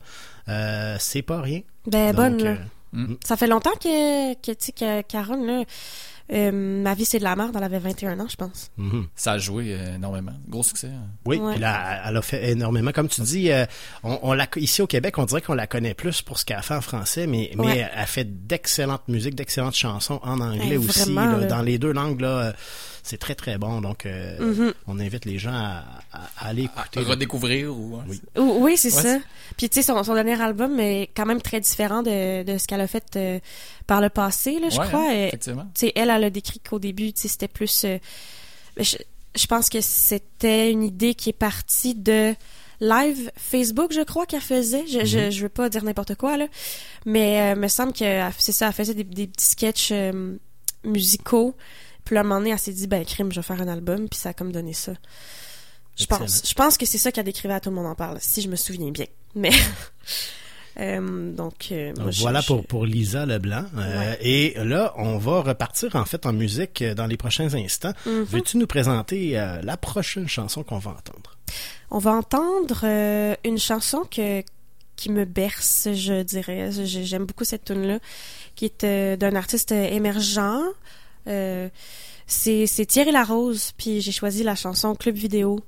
euh, c'est pas rien. Ben Donc, bonne, là. euh, Mm. Ça fait longtemps que, que tu sais, que Caron, là, euh, Ma vie c'est de la merde, elle avait 21 ans, je pense. mhm. Ça a joué euh, énormément. Gros succès. hein. Oui, Ouais. puis là, elle a fait énormément. Comme tu dis, euh, on, on la, ici au Québec, on dirait qu'on la connaît plus pour ce qu'elle a fait en français, mais, mais Ouais. elle fait d'excellentes musiques, d'excellentes chansons en anglais Eh, aussi. vraiment, là. là. dans les deux langues, là, euh, c'est très très bon. Donc, euh, Mhm. on invite les gens à, à- à aller À écouter. redécouvrir ou. hein, Oui. Ou- Oui, c'est Ouais, ça. Puis tu sais, son, son dernier album est quand même très différent de, de ce qu'elle a fait euh, par le passé, là, je Ouais, crois. hein, effectivement. tu sais, elle, elle a décrit qu'au début, tu sais, c'était plus... euh, je, je pense que c'était une idée qui est partie de live Facebook, je crois qu'elle faisait. Je, je, je veux pas dire n'importe quoi, là. Mais euh, me semble que c'est ça, elle faisait des, des petits sketchs euh, musicaux. Puis là, à un moment donné, elle s'est dit, ben, crime, je vais faire un album. Puis ça a comme donné ça. Je Excellent. pense. Je pense que c'est ça qu'elle décrivait à tout le monde en parle, si je me souviens bien. Mais... *laughs* Euh, donc, euh, moi, Donc, je- voilà je- pour, pour Lisa Leblanc. Euh, Ouais. Et là, on va repartir en fait en musique euh, dans les prochains instants. Mhm. Veux-tu nous présenter euh, la prochaine chanson qu'on va entendre? On va entendre euh, une chanson que qui me berce, je dirais. J'ai- J'aime beaucoup cette tune là qui est euh, d'un artiste émergent. Euh, c'est c'est Thierry Larose, puis j'ai choisi la chanson Club Vidéo.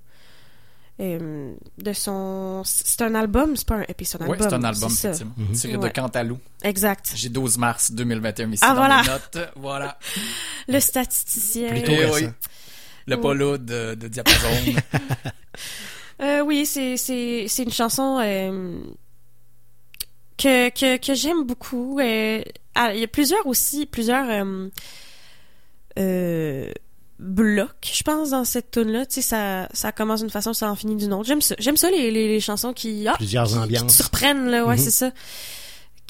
Euh, de son c'est un album c'est pas un EP c'est un album c'est un album. Mhm. Tiré Ouais. de Cantalou. exact J'ai 12 mars 2021 ici Ah, dans voilà. mes notes. Voilà. *laughs* le statisticien Plutôt Eh oui. Le Ouais. polo de, de Diapason. *laughs* Euh, oui, c'est c'est c'est une chanson euh, que que que j'aime beaucoup. Euh, ah, il y a plusieurs aussi plusieurs euh, blocs, je pense, dans cette tune là. Tu sais, ça ça commence d'une façon, ça en finit d'une autre. J'aime ça. J'aime ça les, les les chansons qui ah, Plusieurs qui- qui te ambiances. surprennent là. Ouais, Mhm. c'est ça.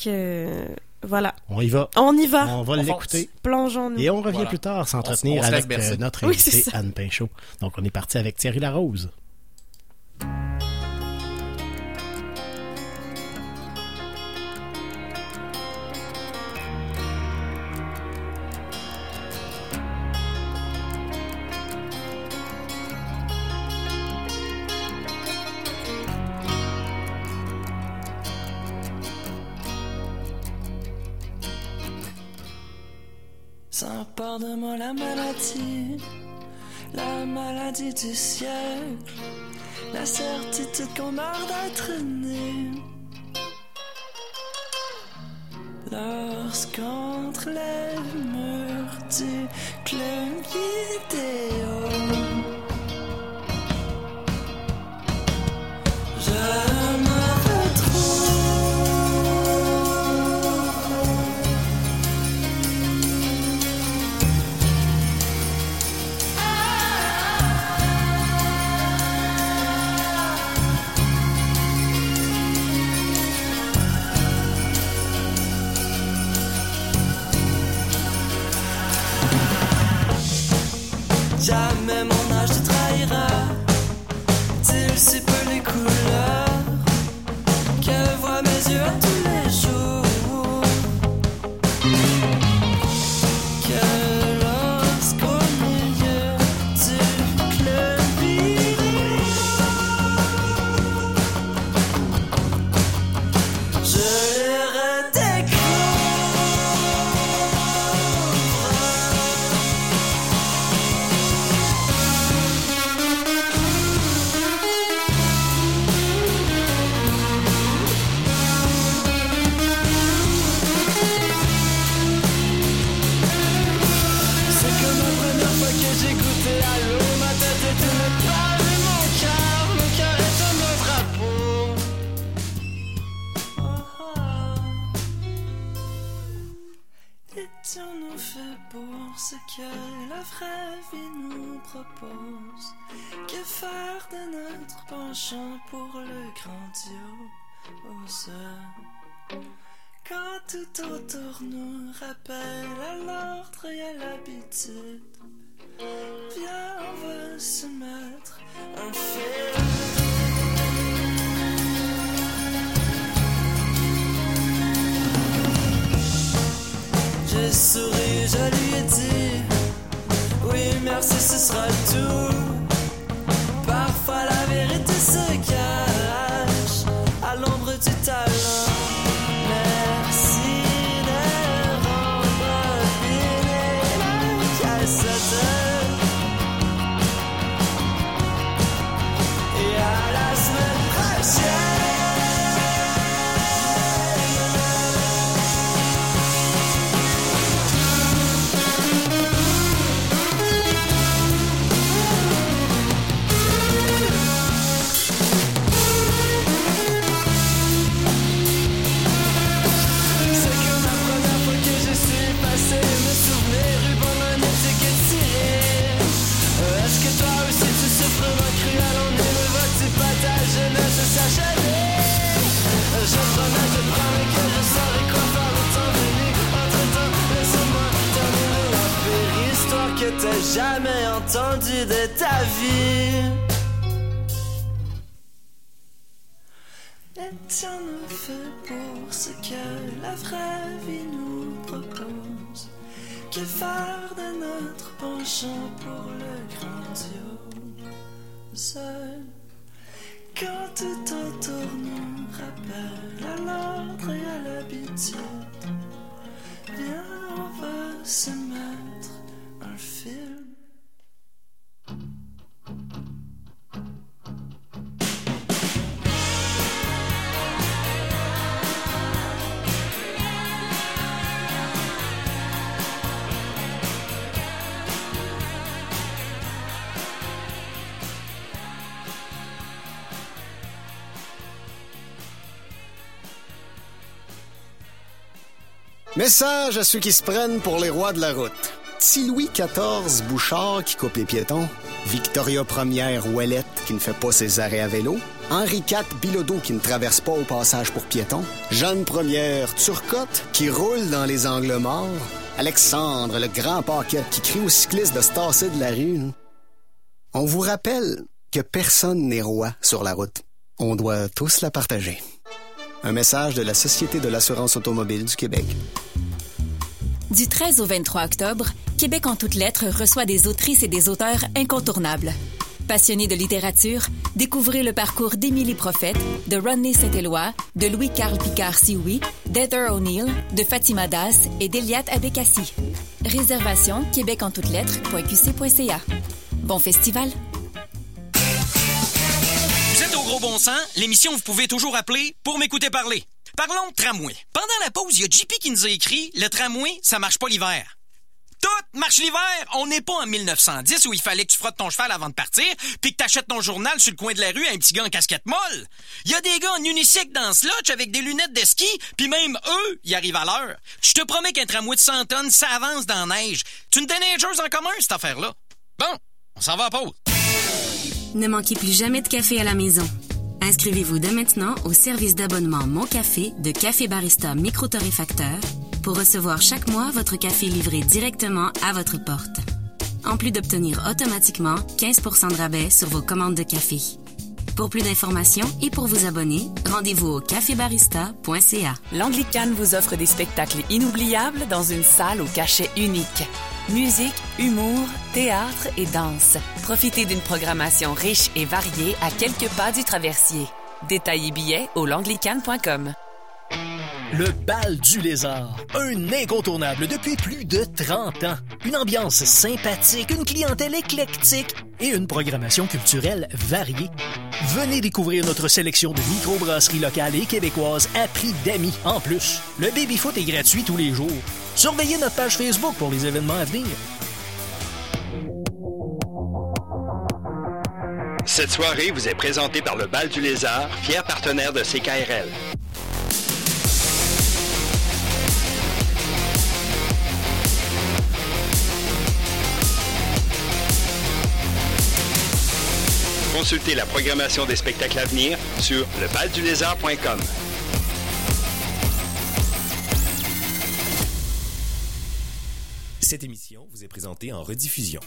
Que voilà, On y va. on y va. On va l'écouter. Plongeons-nous. Et on revient Voilà. plus tard s'entretenir avec euh, notre Oui, ça. Anne Pinchot. Donc on est parti avec Thierry Larose. Ça part de moi la maladie, la maladie du siècle, la certitude qu'on meurt d'être né. Lorsqu'entre les murs club de notre penchant pour le grandiose? Quand tout autour nous rappelle à l'ordre et à l'habitude, viens, on va se mettre un film. J'ai souri, je lui ai dit Oui, merci, ce sera tout. for love. Jamais entendue de ta vie Et tiens nous fait pour ce que la vraie vie nous propose. Que faire de notre penchant pour le grandiose? Quand tout autour nous rappelle à l'ordre et à l'habitude, viens, on va se mettre un film. Message à ceux qui se prennent pour les rois de la route. Petit Louis XIV Bouchard qui coupe les piétons, Victoria Ier Ouellette qui ne fait pas ses arrêts à vélo, Henri IV Bilodeau qui ne traverse pas au passage pour piétons, Jeanne Ier Turcotte qui roule dans les angles morts, Alexandre le grand paquet qui crie aux cyclistes de se tasser de la rue. On vous rappelle que personne n'est roi sur la route. On doit tous la partager. Un message de la Société de l'assurance automobile du Québec. Du 13 au 23 octobre, Québec en toutes lettres reçoit des autrices et des auteurs incontournables. Passionnés de littérature, découvrez le parcours d'Émilie Prophète, de Rodney Saint-Éloi, de Louis-Carl Picard-Sioui, d'Heather O'Neill, de Fatima Das et d'Eliat Abekassi. Réservation québec en toutes lettres.qc.ca. Bon festival! Gros bon sens, l'émission vous pouvez toujours appeler pour m'écouter parler. Parlons de tramway. Pendant la pause, il y a JP qui nous a écrit le tramway, ça marche pas l'hiver. Tout marche l'hiver. On n'est pas en 1910 où il fallait que tu frottes ton cheval avant de partir, puis que t'achètes ton journal sur le coin de la rue à un petit gars en casquette molle. Il y a des gars en unicycle dans ce lodge avec des lunettes de ski, puis même eux, ils arrivent à l'heure. Je te promets qu'un tramway de 100 tonnes, ça avance dans la neige. Tu une déneigeuse en commun, cette affaire-là. Bon, on s'en va à pause. Ne manquez plus jamais de café à la maison. Inscrivez-vous dès maintenant au service d'abonnement Mon Café de Café Barista Micro-Torréfacteur pour recevoir chaque mois votre café livré directement à votre porte. En plus d'obtenir automatiquement 15% de rabais sur vos commandes de café. Pour plus d'informations et pour vous abonner, rendez-vous au cafébarista.ca. L'Anglicane vous offre des spectacles inoubliables dans une salle au cachet unique. Musique, humour, théâtre et danse. Profitez d'une programmation riche et variée à quelques pas du traversier. Détails et billets au langlicane.com. Le bal du lézard, un incontournable depuis plus de 30 ans. Une ambiance sympathique, une clientèle éclectique et une programmation culturelle variée. Venez découvrir notre sélection de microbrasseries locales et québécoises à prix d'amis. En plus, le baby-foot est gratuit tous les jours. Surveillez notre page Facebook pour les événements à venir. Cette soirée vous est présentée par le Bal du Lézard, fier partenaire de CKRL. Consultez la programmation des spectacles à venir sur lebaldulézard.com. Cette émission vous est présentée en rediffusion.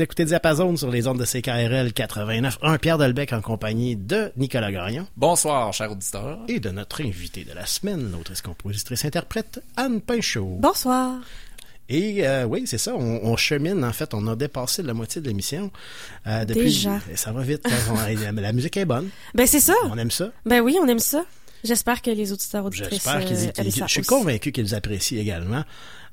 Vous écoutez Diapason sur les ondes de CKRL 89. Un Pierre Delbecq en compagnie de Nicolas Gagnon. Bonsoir, cher auditeur. Et de notre invité de la semaine, l'autrice, compositrice, interprète, Anne Pinchot. Bonsoir. Et euh, oui, c'est ça, on, on chemine, en fait, on a dépassé la moitié de l'émission. Euh, depuis, Déjà. Ça va vite. hein, on- *laughs* la musique est bonne. Ben c'est ça. On aime ça. Ben oui, on aime ça. J'espère que les auditeurs auditrices J'espère qu'ils euh, qu'ils- Je suis aussi. convaincu qu'ils apprécient également.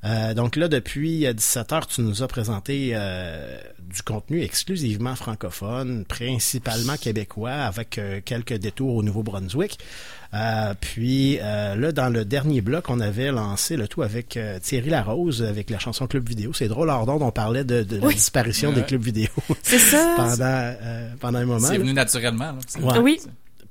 Euh, donc là, depuis 17h, tu nous as présenté euh, du contenu exclusivement francophone, principalement québécois, avec euh, quelques détours au Nouveau-Brunswick. Euh, puis euh, là, dans le dernier bloc, on avait lancé le tout avec euh, Thierry Larose, avec la chanson Club Vidéo. C'est drôle, Ardon, on parlait de, de la disparition Ouais. des clubs vidéo. C'est ça. *laughs* pendant, euh, pendant un moment. C'est là. venu naturellement. là. Ouais. Oui.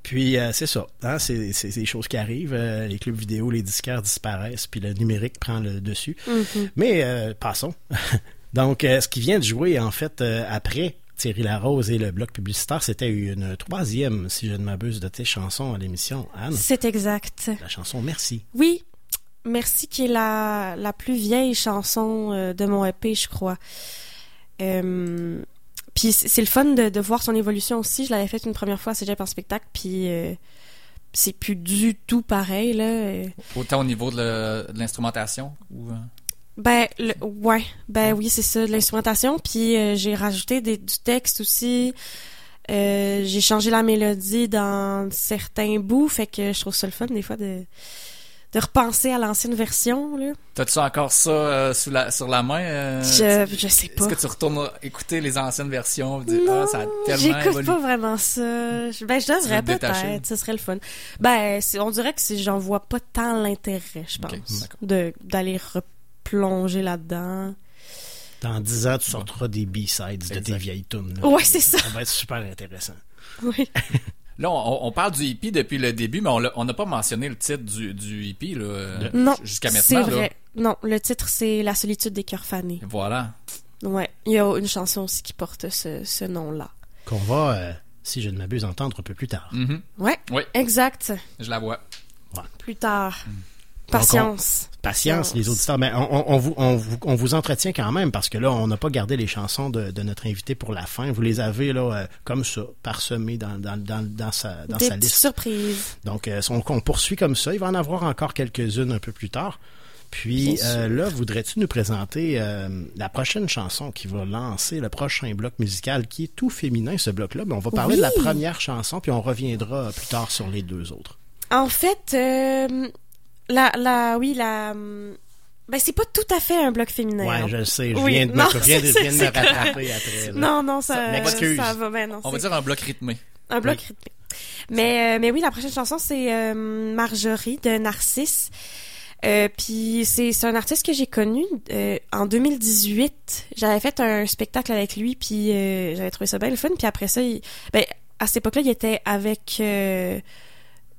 Puis euh, c'est ça, hein, c'est c'est des choses qui arrivent. euh, les clubs vidéo, les disquaires disparaissent, puis le numérique prend le dessus. Mhm. Mais euh, passons. *laughs* Donc, ce qui vient de jouer en fait après Thierry Larose et le bloc publicitaire. C'était une troisième, si je ne m'abuse, de tes chansons à l'émission, Anne. C'est exact. La chanson Merci. Oui, Merci qui est la, la plus vieille chanson de mon EP, je crois. Euh, puis c'est le fun de, de voir son évolution aussi. Je l'avais faite une première fois à Cégep en spectacle, puis euh, c'est plus du tout pareil, là. Euh, Autant au niveau de l'instrumentation ou. euh, Ben, le- ouais, ben oui, c'est ça, de l'instrumentation. Puis euh, j'ai rajouté des, du texte aussi. Euh, j'ai changé la mélodie dans certains bouts, fait que je trouve ça le fun des fois de, de repenser à l'ancienne version. Là. T'as-tu encore ça euh, sous la, sur la main? euh, Je- tu- je sais pas. Est-ce que tu retournes écouter les anciennes versions dire, ah, ça a tellement J'écoute évolué? pas vraiment ça. Je- Ben, je devrais peut-être, ce serait le fun. Ben, c'est- on dirait que c'est- j'en vois pas tant l'intérêt, je pense, de d'aller replonger là-dedans. Dans 10 ans, tu sortiras des B-sides de tes vieilles tunes. là. Ouais, c'est ça. Ça va être super intéressant. Oui. *laughs* Là, on, on parle du hippie depuis le début, mais on n'a pas mentionné le titre du, du hippie là, Non, jusqu'à c'est maintenant. là. vrai. Non, le titre c'est La solitude des cœurs fanés. Voilà. Ouais, il y a une chanson aussi qui porte ce, ce nom-là. Qu'on va, euh, si je ne m'abuse, entendre un peu plus tard. Mhm. Ouais, Oui, exact. je la vois. Plus tard. Mm. Patience. Patience, les auditeurs. Mais on, vous, on, vous, on vous entretient quand même parce que là, on n'a pas gardé les chansons de, de notre invité pour la fin. Vous les avez là euh, comme ça, parsemées dans, dans, dans, dans sa, dans Des sa liste. surprises. Donc, euh, on, on poursuit comme ça. Il va en avoir encore quelques-unes un peu plus tard. Puis euh, là, voudrais-tu nous présenter euh, la prochaine chanson qui va lancer le prochain bloc musical qui est tout féminin, ce bloc-là? Mais on va parler Oui. de la première chanson, puis on reviendra plus tard sur les deux autres. En fait, euh, la, la, oui, la, ben c'est pas tout à fait un bloc féminin. Ouais, hein. je le sais. Je Oui, viens de me, non, je viens de, je *laughs* c'est- viens de me c'est rattraper correct. après. là. Non, non, ça, m'excuse. ça va, ben non. On va c'est- dire un bloc rythmé. Un bloc Oui. rythmé. Mais, euh, mais oui, la prochaine chanson, c'est euh, Marjorie de Narcisse. Euh, puis c'est c'est un artiste que j'ai connu euh, en 2018. J'avais fait un spectacle avec lui, puis euh, j'avais trouvé ça bien le fun. Puis après ça, il, ben, à cette époque-là, il était avec euh,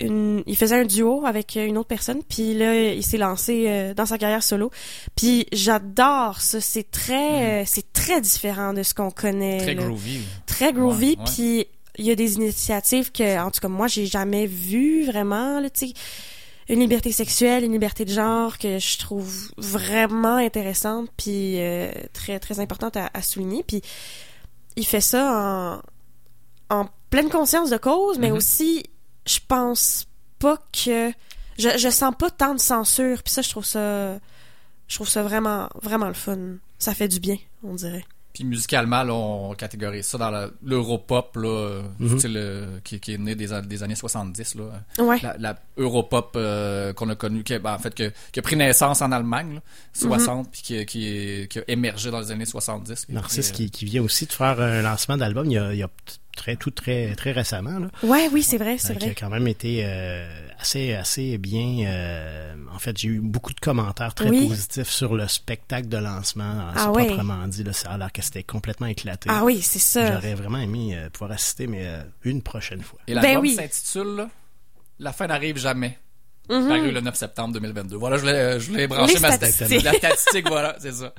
une, il faisait un duo avec une autre personne. Puis là, il s'est lancé euh, dans sa carrière solo. Puis j'adore ça. C'est très, euh, c'est très différent de ce qu'on connaît. Très là. groovy. Très groovy. Ouais, ouais. Puis il y a des initiatives que, en tout cas, moi, j'ai jamais vues vraiment. Là, tu sais, une liberté sexuelle, une liberté de genre que je trouve vraiment intéressante puis euh, très très importante à, à souligner. Puis il fait ça en, en pleine conscience de cause, mais Mhm. aussi je pense pas que je, je sens pas tant de censure. Puis ça, je trouve ça je trouve ça vraiment vraiment le fun. Ça fait du bien, on dirait. Puis musicalement, là, on catégorise ça dans l'europop, là, Mhm. style, qui, qui est né des, an- des années 70. Là. Ouais. La, la europop euh, qu'on a connue, qui, a- ben, en fait, que- qui a pris naissance en Allemagne, là, 60, puis qui, qui, qui a émergé dans les années 70. Puis, Narcisse euh, qui, qui vient aussi de faire un lancement d'album il y a, il y a très, tout très, très récemment. Là. Ouais, oui, c'est vrai, c'est Euh, qui vrai. a quand même été euh, assez, assez bien. euh, en fait, j'ai eu beaucoup de commentaires très Oui. positifs sur le spectacle de lancement, Ah ouais. proprement dit. Là, ça a l'air que c'était complètement éclaté. Ah oui, c'est ça. J'aurais vraiment aimé euh, pouvoir assister, mais euh, une prochaine fois. Et l'album Ben oui. s'intitule La fin n'arrive jamais. Mhm. Paru le 9 septembre 2022. Voilà, je voulais, je voulais brancher Les ma statistiques. La statistique, voilà, c'est ça.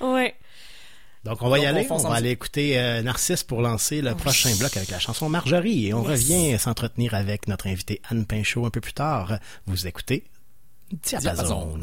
Ouais. Donc, on va y Donc, aller. On, va aller écouter euh, Narcisse pour lancer le prochain bloc avec la chanson Marjorie. Et on Yes. revient s'entretenir avec notre invitée Anne Pinchot un peu plus tard. Vous écoutez Diapason. Diapason.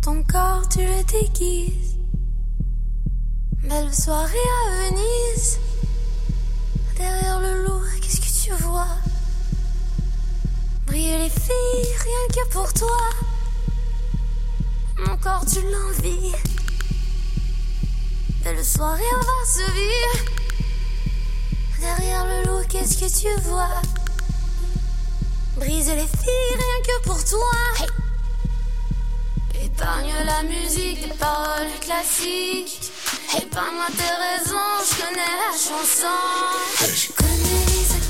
Ton corps, tu le déguises. Belle soirée à Venise. Derrière le loup, qu'est-ce que tu vois? Briller les filles, rien que pour toi. Mon corps, tu l'envies. Belle soirée à Varsovie. Derrière le loup, qu'est-ce que tu vois? briser les filles rien que pour toi. Épargne la musique, des paroles classiques. Épargne-moi tes raisons, je connais la chanson. Je connais les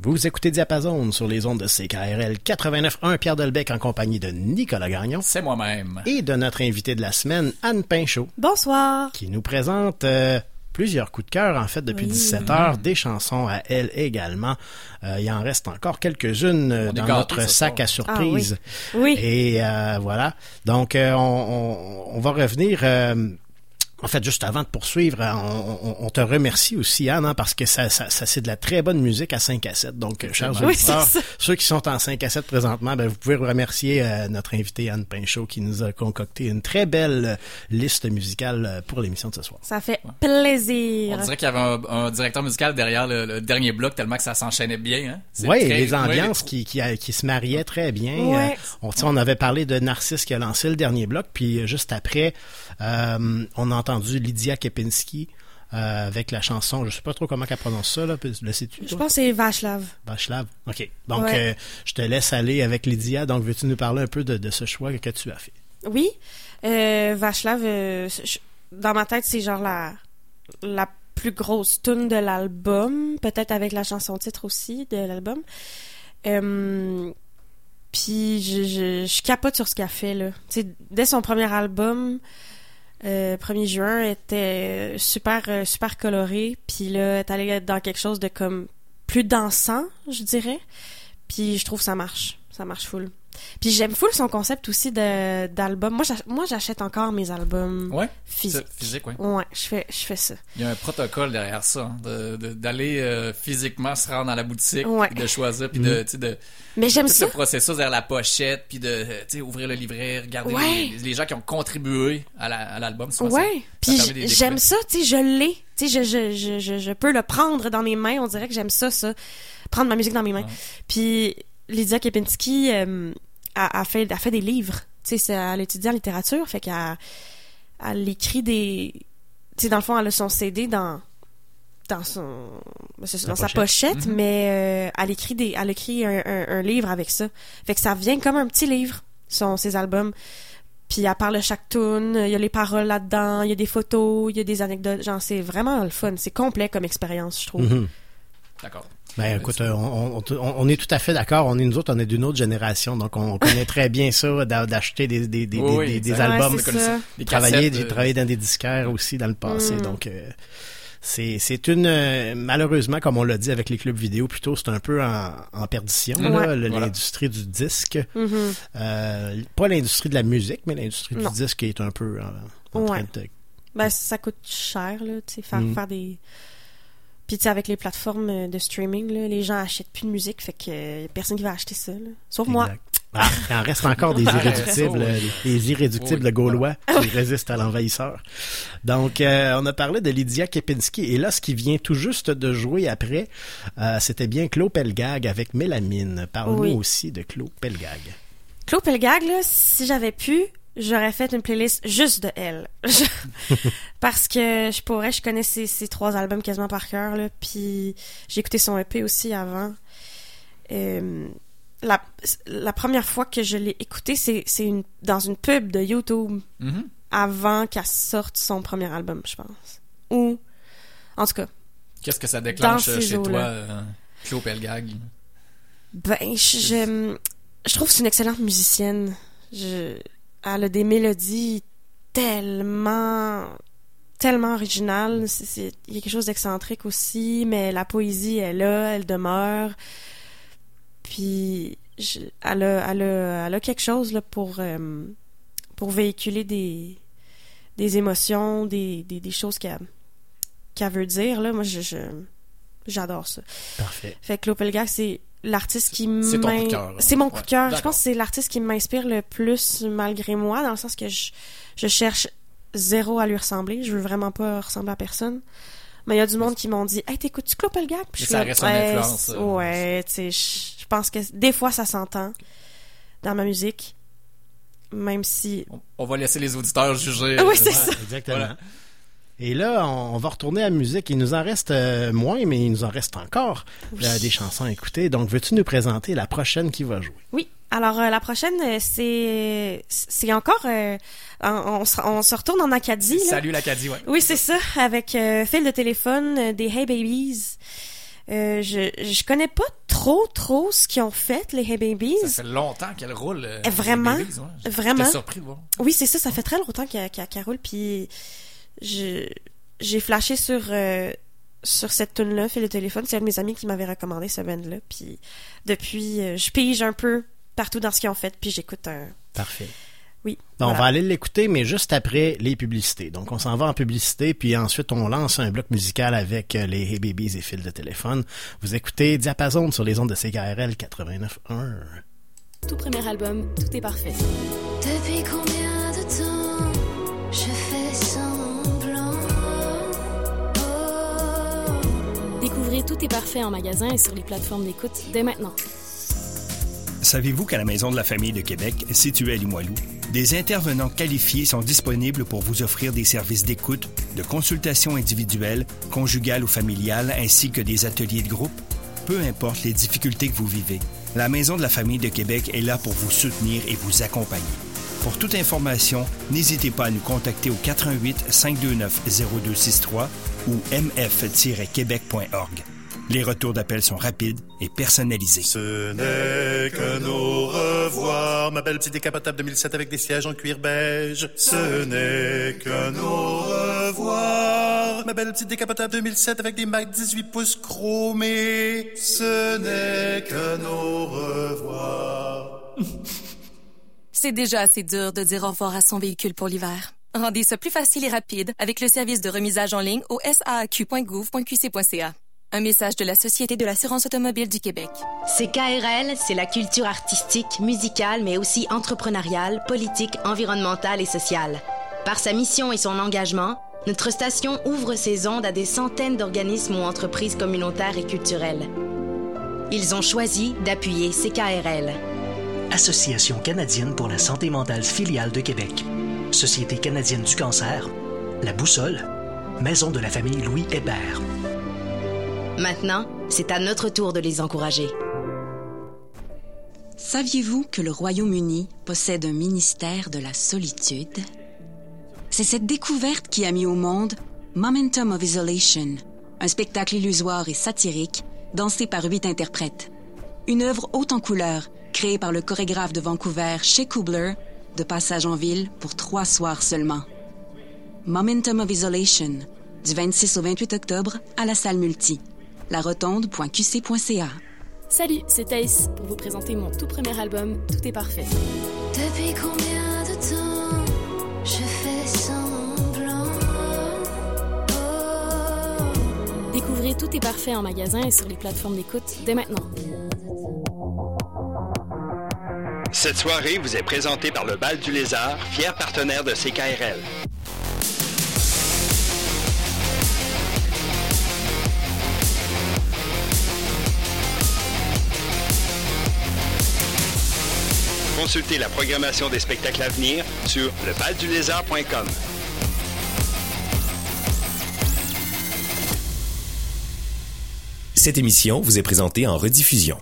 Vous écoutez Diapason sur les ondes de CKRL 89.1 Pierre Delbecq en compagnie de Nicolas Gagnon. C'est moi-même. Et de notre invité de la semaine, Anne Pinchot. Bonsoir. Qui nous présente euh, plusieurs coups de cœur, en fait, depuis Oui. 17 heures, des chansons à elle également. Euh, il en reste encore quelques-unes euh, dans gâtés notre sac soir. à surprise. Ah oui. Oui. Et euh, voilà. Donc, euh, on, on- on va revenir... euh, en fait, juste avant de poursuivre, hein, on, on- on te remercie aussi, Anne, hein, parce que ça, ça, ça, c'est de la très bonne musique à 5 à 7. Donc, euh, chers Oui, auditeurs, ceux qui sont en 5 à 7 présentement, ben, vous pouvez remercier euh, notre invité Anne Pinchot qui nous a concocté une très belle euh, liste musicale euh, pour l'émission de ce soir. Ça fait plaisir. On dirait qu'il y avait un, un directeur musical derrière le, le dernier bloc tellement que ça s'enchaînait bien. Hein? C'est Oui, très- les ambiances qui, qui, euh, qui se mariaient très bien. Ouais. Euh, on, tu sais, on avait parlé de Narcisse qui a lancé le dernier bloc, puis euh, juste après, euh, on a entendu Lydia Kepinski euh, avec la chanson, je sais pas trop comment qu'elle prononce ça, là, le sais-tu? Je pense que c'est Vachlav. Bachelave. OK. Donc, Ouais. euh, je te laisse aller avec Lydia. Donc, veux-tu nous parler un peu de, de ce choix que tu as fait? Oui. Euh, Vachlav, euh, je- dans ma tête, c'est genre la, la plus grosse tune de l'album, peut-être avec la chanson titre aussi de l'album. Puis je, je, je capote sur ce qu'elle fait là. Dès son premier album, euh, 1er juin, était super euh, super colorée. Puis là, est allée dans quelque chose de comme plus dansant, je dirais. Puis je trouve que ça marche, ça marche full. Puis j'aime full son concept aussi de d'album. Moi, j'ach- moi j'achète encore mes albums Ouais, physiques. physique, ouais. Ouais, je fais je fais ça. Il y a un protocole derrière ça, hein, de- de- d'aller euh, physiquement se rendre dans la boutique, Ouais. de choisir, puis de, sais, de. Mais j'aime ça. le processus vers la pochette, puis de, euh, ouvrir le livret, regarder Ouais. les, les gens qui ont contribué à la- à l'album. souvent, Ouais. Puis j'aime ça, tu sais, je l'ai. Tu sais, je, je, je, je, je peux le prendre dans mes mains. On dirait que j'aime ça, ça. Prendre ma musique dans mes mains. Puis Lydia Kepinski euh, a, a, fait, a fait des livres. Tu sais, c'est- elle étudie en littérature, fait qu'elle elle écrit des... Tu sais, dans le fond, elle a son CD dans dans son ben, Sa dans sa pochette. pochette, Mhm. mais euh, elle écrit des elle écrit un, un, un livre avec ça. Fait que ça vient comme un petit livre son ses albums. Puis elle parle de chaque tune, il y a les paroles là-dedans, il y a des photos, il y a des anecdotes, genre c'est vraiment le fun, c'est complet comme expérience, je trouve. Mhm. D'accord. Ben, écoute, euh, on, on- on- est tout à fait d'accord. On est, nous autres, on est d'une autre génération, donc on connaît très bien ça, d'a- d'acheter des, des, des, Oui, des- oui, des- des exact. albums. Ouais. Des Travailler, j'ai euh, travaillé dans des disquaires aussi dans le passé, Mm. donc euh, c'est c'est une euh, malheureusement, comme on l'a dit avec les clubs vidéo plus tôt, c'est un peu en, en perdition là, Ouais. Voilà. l'industrie du disque. Mhm. Euh, pas l'industrie de la musique, mais l'industrie du disque est un peu en, en Ouais. train de Ben ça coûte cher là, tu sais faire Mm. faire des puis tu sais avec les plateformes euh, de streaming là, les gens achètent plus de musique, fait que euh, personne qui va acheter ça là. Sauf moi. Ah, il en reste encore des *laughs* irréductibles, ça, euh, les irréductibles Oui. gaulois qui résistent à l'envahisseur. Donc, euh, on a parlé de Lydia Kepinski. Et là, ce qui vient tout juste de jouer après, euh, c'était bien Claude Pelgag avec Mélamine. Parle-nous Oui. aussi de Claude Pelgag. Claude Pelgag, là, si j'avais pu, j'aurais fait une playlist juste de elle. *laughs* Parce que je pourrais, je connais ses, ses trois albums quasiment par cœur, là, puis j'ai écouté son EP aussi avant. Euh, la, la première fois que je l'ai écouté, c'est une, dans une pub de YouTube Mhm. avant qu'elle sorte son premier album, je pense. Ou, en tout cas, Qu'est-ce que ça déclenche chez toi, euh, Claude Pelgag? Ben, je, je, je trouve que c'est une excellente musicienne. Je, elle a des mélodies tellement, tellement originales. Il y a quelque chose d'excentrique aussi, mais la poésie est là, elle demeure. Puis, je- elle, a, elle, a, elle a quelque chose là, pour, euh, pour véhiculer des, des émotions, des, des, des choses qu'elle veut dire. Là. Moi, je, j'adore ça. Parfait. Fait que Claude Pelgag, c'est l'artiste qui C'est ton m'in- coup de cœur, là. C'est mon coup Ouais, de cœur. Je pense que c'est l'artiste qui m'inspire le plus malgré moi, dans le sens que je, je cherche zéro à lui ressembler. Je veux vraiment pas ressembler à personne. Mais il y a du monde qui m'ont dit Hey, t'écoutes-tu Claude Pelgag? Puis je suis ça reste une influence, Ouais, tu sais, je je pense que des fois ça s'entend dans ma musique. Même si. On va laisser les auditeurs juger. *laughs* Oui, c'est ça. Exactement. Voilà. Et là, on va retourner à la musique. Il nous en reste euh, moins, mais il nous en reste encore euh, des chansons à écouter. Donc, veux-tu nous présenter la prochaine qui va jouer? Oui. Alors, euh, la prochaine, c'est c'est encore... euh, on, on se, on se retourne en Acadie. là. Salut l'Acadie, ouais. Oui, c'est ça, avec euh, fil de téléphone des Hey Babies. Euh, je, je connais pas trop, trop ce qu'ils ont fait, les Hey Babies. Ça fait longtemps qu'elle roule. euh, Eh, Vraiment, Babies, ouais. Vraiment. surpris de voir. Oui, c'est ça, ça fait très longtemps qu'elle qu'elle- qu'elle roule, puis j'ai flashé sur euh, sur cette tune là fait le téléphone, c'est un de mes amis qui m'avait recommandé ce band là, puis depuis euh, je pige un peu partout dans ce qu'ils ont fait, puis j'écoute un Parfait. oui. On va aller l'écouter, mais juste après les publicités. Donc, on s'en va en publicité, puis ensuite, on lance un bloc musical avec euh, les Hey Babies et fils de téléphone. Vous écoutez Diapason sur les ondes de CKRL 89.1. Tout premier album, tout est parfait. Depuis combien Découvrez Tout est parfait en magasin et sur les plateformes d'écoute dès maintenant. Savez-vous qu'à la Maison de la Famille de Québec, située à Limoilou, des intervenants qualifiés sont disponibles pour vous offrir des services d'écoute, de consultation individuelle, conjugale ou familiale, ainsi que des ateliers de groupe? Peu importe les difficultés que vous vivez, la Maison de la Famille de Québec est là pour vous soutenir et vous accompagner. Pour toute information, n'hésitez pas à nous contacter au 88 529 0263 ou mf-québec.org. Les retours d'appel sont rapides et personnalisés. Ce n'est qu'un au revoir, ma belle petite décapotable 2007 avec des sièges en cuir beige. Ce n'est qu'un au revoir, ma belle petite décapotable 2007 avec des Mac 18 pouces chromés. Ce n'est qu'un au revoir. *laughs* C'est déjà assez dur de dire au revoir à son véhicule pour l'hiver. Rendez ça plus facile et rapide avec le service de remisage en ligne au saaq.gouv.qc.ca. Un message de la Société de l'assurance automobile du Québec. CKRL, c'est la culture artistique, musicale, mais aussi entrepreneuriale, politique, environnementale et sociale. Par sa mission et son engagement, notre station ouvre ses ondes à des centaines d'organismes ou entreprises communautaires et culturelles. Ils ont choisi d'appuyer CKRL. Association canadienne pour la santé mentale filiale de Québec. Société canadienne du cancer. La Boussole. Maison de la famille Louis Hébert. Maintenant, c'est à notre tour de les encourager. Saviez-vous que le Royaume-Uni possède un ministère de la solitude? C'est cette découverte qui a mis au monde Momentum of Isolation, un spectacle illusoire et satirique dansé par huit interprètes. Une œuvre haute en couleurs, créée par le chorégraphe de Vancouver, Shea Kubler, de passage en ville pour trois soirs seulement. Momentum of Isolation, du 26 au 28 octobre à la salle multi. La rotonde.qc.ca. Salut, c'est Thaïs pour vous présenter mon tout premier album Tout est parfait. Depuis combien de temps je fais semblant? Découvrez Tout est parfait en magasin et sur les plateformes d'écoute dès maintenant. Cette soirée vous est présentée par le Bal du Lézard, fier partenaire de CKRL. Consultez la programmation des spectacles à venir sur lebaldulézard.com. Cette émission vous est présentée en rediffusion.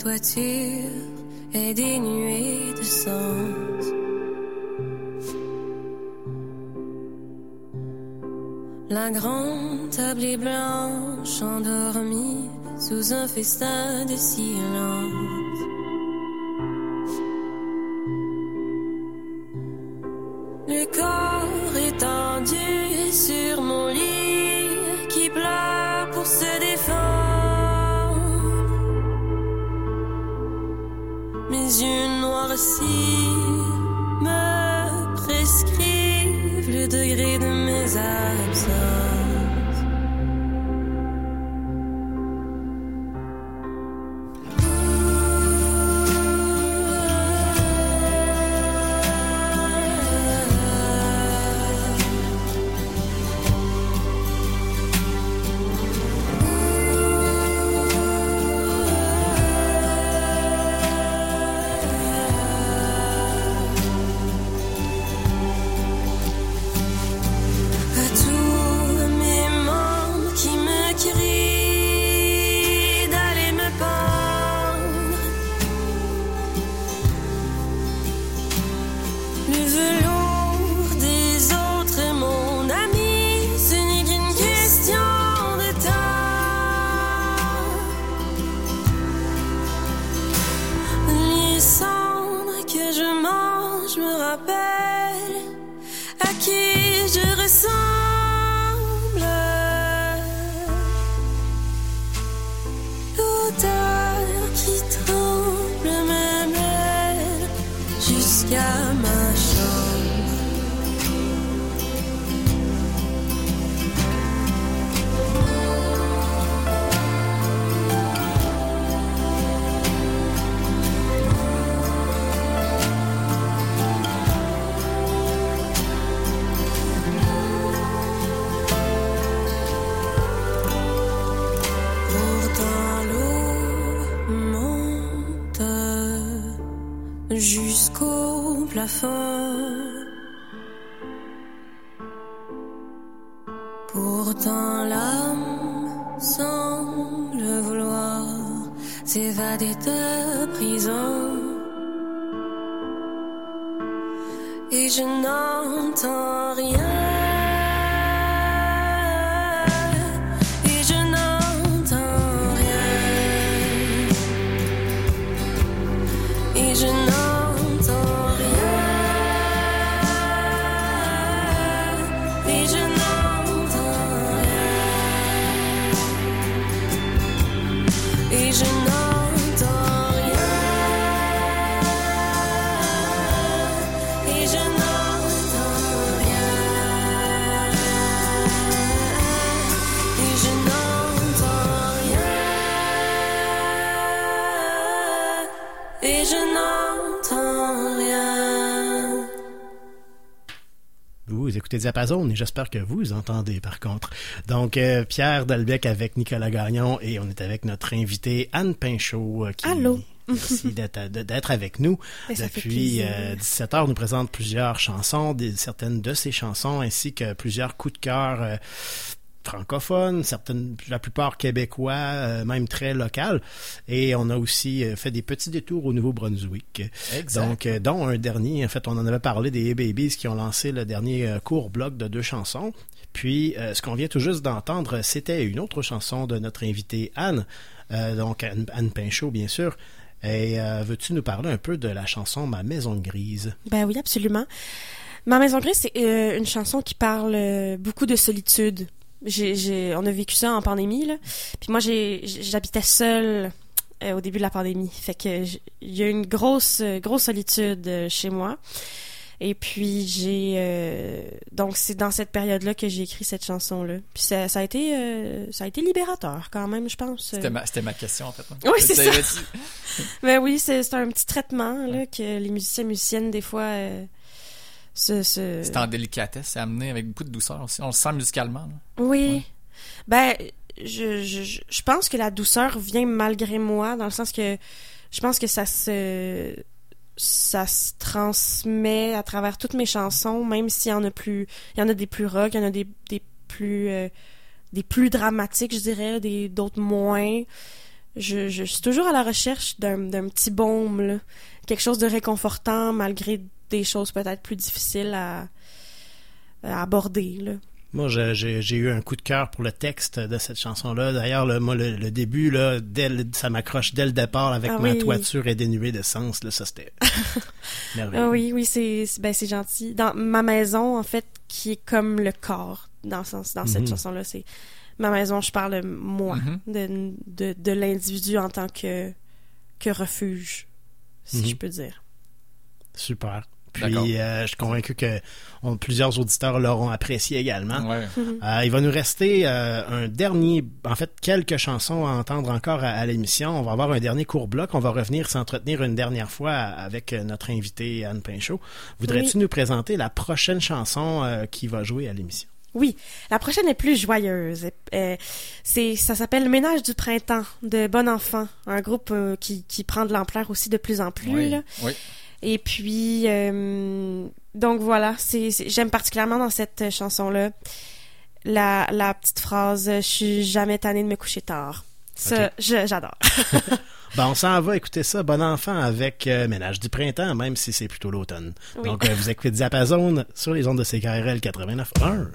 La toiture est dénuée de sens. La grande table est blanche endormie sous un festin de silence. n'entends rien. Écoutez Diapason et j'espère que vous entendez par contre. Donc, euh, Pierre Dalbec avec Nicolas Gagnon et on est avec notre invité Anne Pinchot. euh, qui, Allô. Merci d'être d'être avec nous. Ben, Depuis plaisir. euh, 17 heures, nous présente plusieurs chansons, des, certaines de ces chansons, ainsi que plusieurs coups de cœur euh, francophones, certaines, la plupart québécois, euh, même très local. Et on a aussi euh, fait des petits détours au Nouveau-Brunswick. Donc, euh, dont un dernier, en fait, on en avait parlé des Babies qui ont lancé le dernier euh, court bloc de deux chansons. Puis, euh, ce qu'on vient tout juste d'entendre, c'était une autre chanson de notre invitée Anne, euh, donc Anne, Anne Pinchot, bien sûr. Et euh, veux-tu nous parler un peu de la chanson Ma maison grise? Ben oui, absolument. Ma maison grise, c'est euh, une chanson qui parle euh, beaucoup de solitude. J'ai, on a vécu ça en pandémie, là. Puis moi, j'ai, j'habitais seule euh, au début de la pandémie. Fait que il y a une grosse, euh, grosse solitude euh, chez moi. Et puis j'ai euh, donc c'est dans cette période-là que j'ai écrit cette chanson-là. Puis ça, ça a été euh, ça a été libérateur quand même, je pense. C'était ma, c'était ma question, en fait. hein. Oui, c'est ça. *laughs* Ben oui, c'est c'est un petit traitement là que les musiciens musiciennes des fois C'est en délicatesse, c'est amené avec beaucoup de douceur aussi. On le sent musicalement. là. Oui. Ben je, je je- pense que la douceur vient malgré moi dans le sens que je pense que ça se ça se transmet à travers toutes mes chansons même s'il y en a plus il y en a des plus rock, il y en a des des plus euh, des plus dramatiques, je dirais, des d'autres moins. Je, je suis toujours à la recherche d'un d'un petit baume, là. quelque chose de réconfortant malgré des choses peut-être plus difficiles à, à aborder. Là. Moi, j'ai eu un coup de cœur pour le texte de cette chanson-là. D'ailleurs, le, moi, le, le début, là, dès le- ça m'accroche dès le départ avec Ah ma oui. toiture est dénuée de sens. Là, ça, c'était *laughs* merveilleux. Ah oui, oui, c'est ben, c'est gentil. Dans ma maison, en fait, qui est comme le corps dans, ce sens- dans cette Mhm. chanson-là, c'est ma maison, je parle de moi, Mhm. de, de, de l'individu en tant que, que refuge, si Mhm. je peux dire. Super. Puis, euh, je suis convaincu que on- plusieurs auditeurs l'auront apprécié également. Ouais. Euh, il va nous rester euh, un dernier, en fait, quelques chansons à entendre encore à, à l'émission. On va avoir un dernier court bloc. On va revenir s'entretenir une dernière fois avec notre invitée Anne Pinchot. Voudrais-tu Oui. nous présenter la prochaine chanson euh, qui va jouer à l'émission? Oui, la prochaine est plus joyeuse. Euh, c'est, ça s'appelle Le Ménage du printemps de Bon Enfant, un groupe euh, qui, qui prend de l'ampleur aussi de plus en plus. Oui, là. oui. Et puis, euh, donc voilà, c'est, j'aime particulièrement dans cette chanson-là la, la petite phrase « Je suis jamais tannée de me coucher tard ». Ça, j'adore. *laughs* Ben, on s'en va écouter ça, bon enfant, avec euh, Ménage du printemps, même si c'est plutôt l'automne. Oui. Donc, euh, vous écoutez Diapason sur les ondes de CKRL 89.1.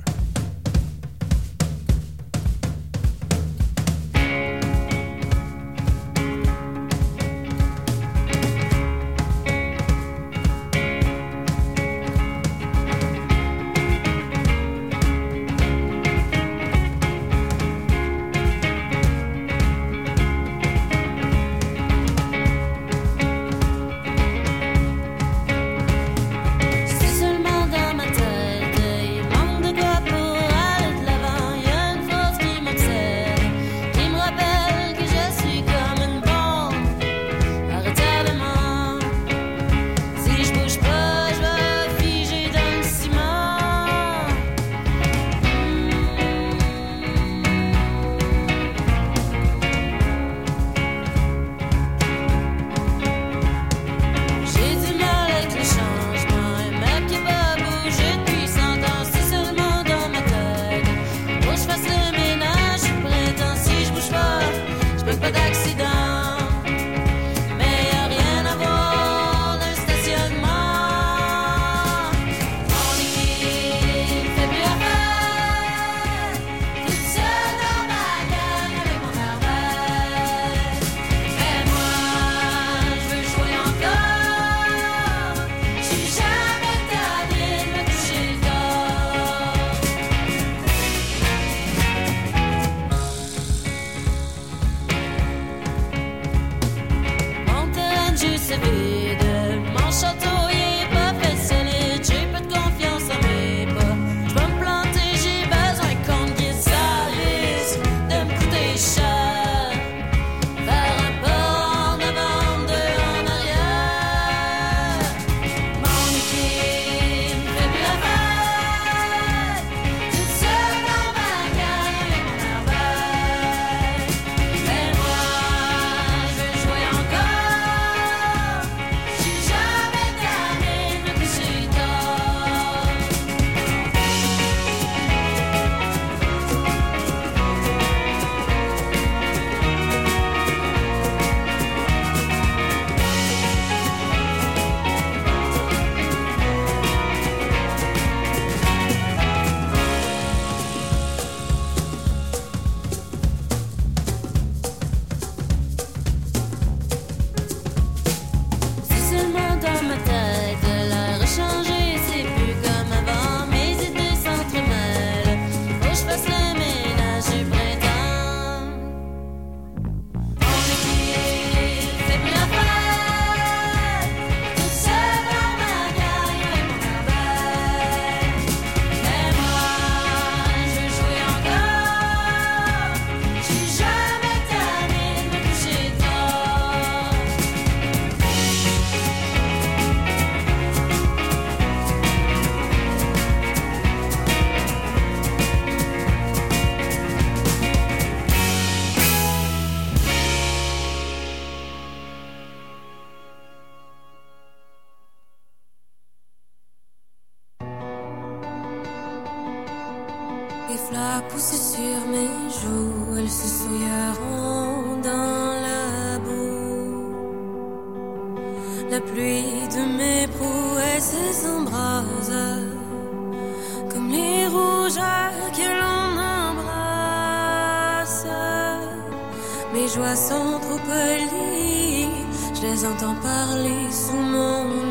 Mes joies sont trop polies, je les entends parler sous. Mon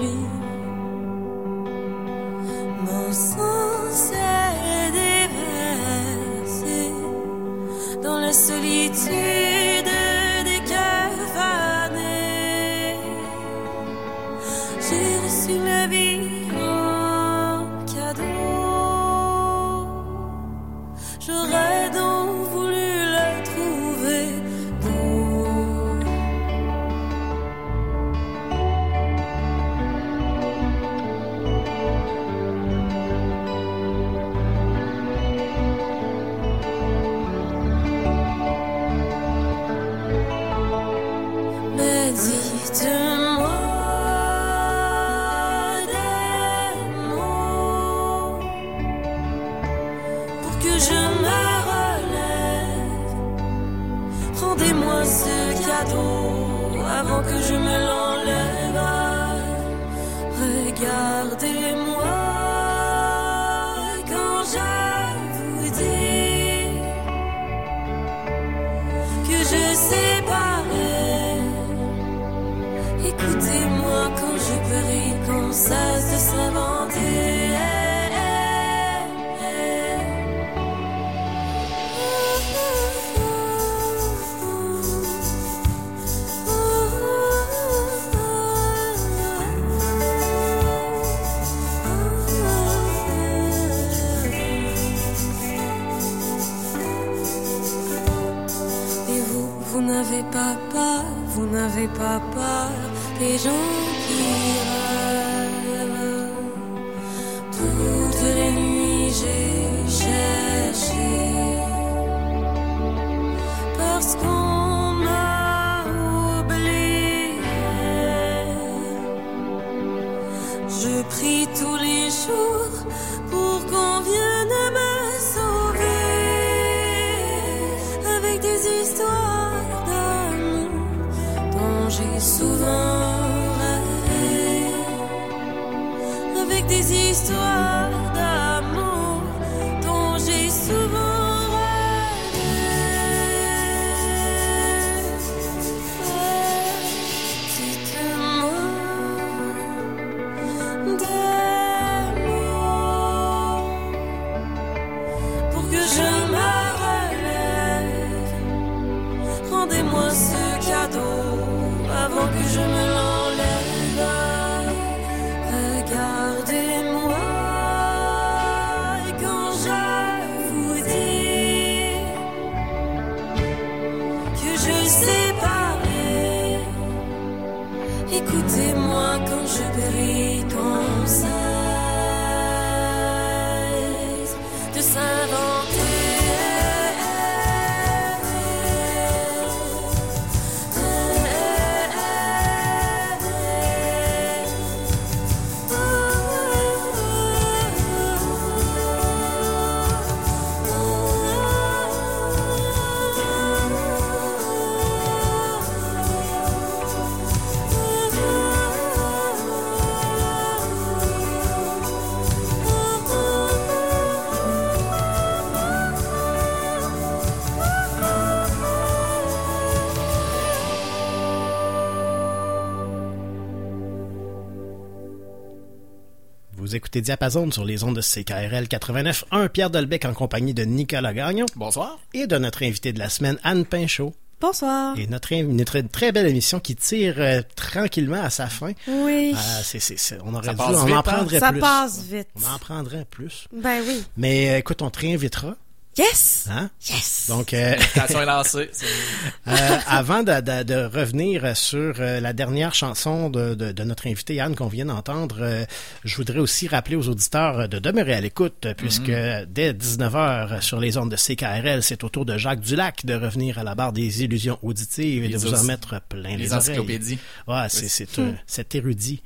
Vous écoutez Diapason sur les ondes de CKRL 89.1. Pierre Dolbec en compagnie de Nicolas Gagnon. Bonsoir. Et de notre invité de la semaine, Anne Pinchot. Bonsoir. Et notre, très belle émission qui tire euh, tranquillement à sa fin. Oui. Ah, c'est, c'est, c'est- on aurait Ça dû, on vite, en hein? prendrait Ça plus. passe vite. On en prendrait plus. Ben oui. Mais euh, écoute, on te réinvitera. Yes! Hein? Yes! Donc, euh, *laughs* est lancée. C'est- *laughs* euh, avant de, de- de revenir sur euh, la dernière chanson de, de- de notre invité Anne qu'on vient d'entendre, euh, je voudrais aussi rappeler aux auditeurs de demeurer à l'écoute, puisque dès 19h sur les ondes de CKRL, c'est au tour de Jacques Dulac de revenir à la barre des illusions auditives et Les de vous en mettre plein les, les oreilles. encyclopédies. Ouais, c'est, Oui. c'est un- cet érudit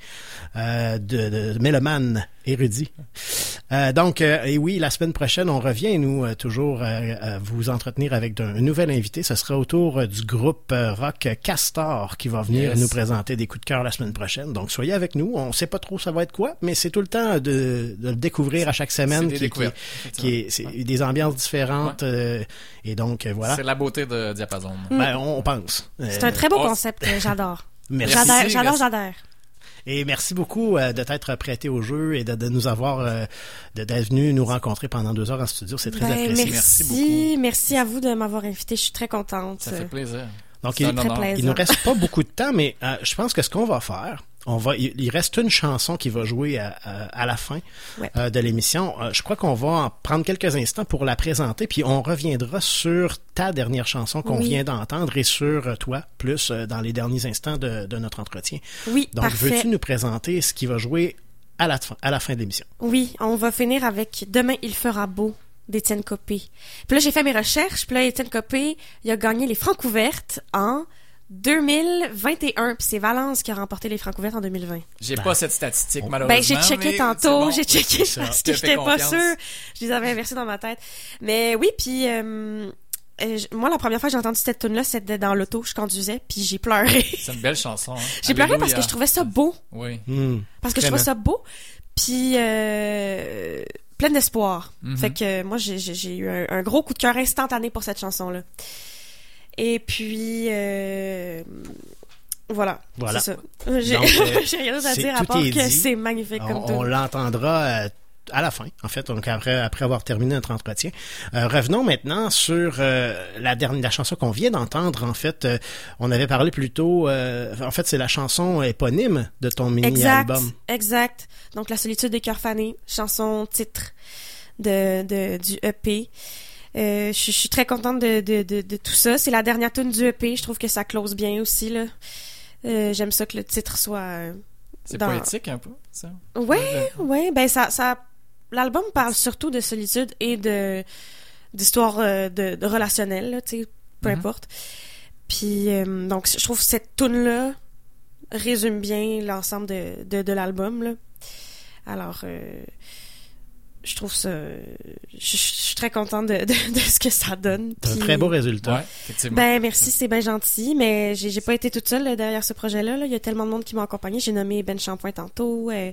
euh, de, de, de mélomane érudit. Euh, donc, euh, et oui, la semaine prochaine, on revient, nous, euh, toujours euh, à vous entretenir avec un, un nouvel invité. Ce sera autour euh, du groupe euh, rock Castor qui va venir Yes. nous présenter des coups de cœur la semaine prochaine. Donc, soyez avec nous. On sait pas trop ça va être quoi, mais c'est tout le temps de, de le découvrir à chaque semaine. des qui, découvertes, qui, qui est, c'est des ambiances différentes. euh, et donc, euh, voilà. C'est la beauté de Diapason. Ben, on, on pense. C'est un très beau oh, concept, j'adore. Merci. J'adore, j'adore, j'adore. Et merci beaucoup euh, de t'être prêté au jeu et de, de nous avoir, euh, de- d'être venu nous rencontrer pendant deux heures en studio. C'est très Ben, apprécié. merci, merci, à vous de m'avoir invité. Je suis très contente. Ça fait plaisir. Donc, C'est il, il nous reste pas beaucoup de temps, mais euh, je pense que ce qu'on va faire, on va, il, reste une chanson qui va jouer à, à- à la fin Ouais. euh, de l'émission. Euh, je crois qu'on va en prendre quelques instants pour la présenter, puis on reviendra sur ta dernière chanson qu'on Oui. vient d'entendre et sur euh, toi, plus euh, dans les derniers instants de, de notre entretien. Oui, Donc, veux-tu nous présenter ce qui va jouer à la, fin- à la fin de l'émission? Oui, on va finir avec Demain il fera beau d'Étienne Copé. Puis là, j'ai fait mes recherches, puis là, Étienne Copé, il a gagné les Francs ouvertes en 2021, puis c'est Valence qui a remporté les Francs ouvertes en 2020. J'ai pas cette statistique, malheureusement. Ben, j'ai checké mais tantôt, bon. j'ai checké parce Je que j'étais pas sûre. Je les avais inversés dans ma tête. Mais oui, puis euh, euh, moi, la première fois que j'ai entendu cette tune-là, c'était dans l'auto, je conduisais, puis j'ai pleuré. C'est une belle chanson. hein. J'ai pleuré parce que je trouvais ça beau. Oui. Hmm. Parce que je trouvais ça beau, puis euh, plein d'espoir. Mhm. Fait que moi, j'ai eu un, un gros coup de cœur instantané pour cette chanson-là. Et puis, euh, voilà. Voilà. C'est ça. J'ai Donc, euh, *laughs* j'ai rien à dire à part que c'est magnifique comme On, tout. on l'entendra euh, à la fin, en fait, donc après, après avoir terminé notre entretien. Euh, revenons maintenant sur euh, la dernière la chanson qu'on vient d'entendre. En fait, euh, on avait parlé plus tôt. en fait, c'est la chanson éponyme de ton Exact, mini-album. exact. Donc, La solitude des cœurs fanés, chanson titre de, de, du EP. Euh, je, suis- je suis très contente de, de, de, de tout ça. C'est la dernière tune du EP. Je trouve que ça close bien aussi. là. Euh, J'aime ça que le titre soit. euh, C'est dans- poétique un peu, ça? Ouais, ouais. Ben ça, ça. L'album parle surtout de solitude et de d'histoire de, de relationnelle, là, peu Mhm. importe. Puis euh, donc je trouve que cette tune là résume bien l'ensemble de, de, de l'album. Alors euh, je trouve ça je, je suis très contente de, de, de ce que ça donne. C'est un très beau résultat. Ouais, effectivement. ben merci, c'est bien gentil, mais j'ai j'ai pas été toute seule là, derrière ce projet-là. là. Il y a tellement de monde qui m'a accompagnée. J'ai nommé Ben Champoint tantôt, euh,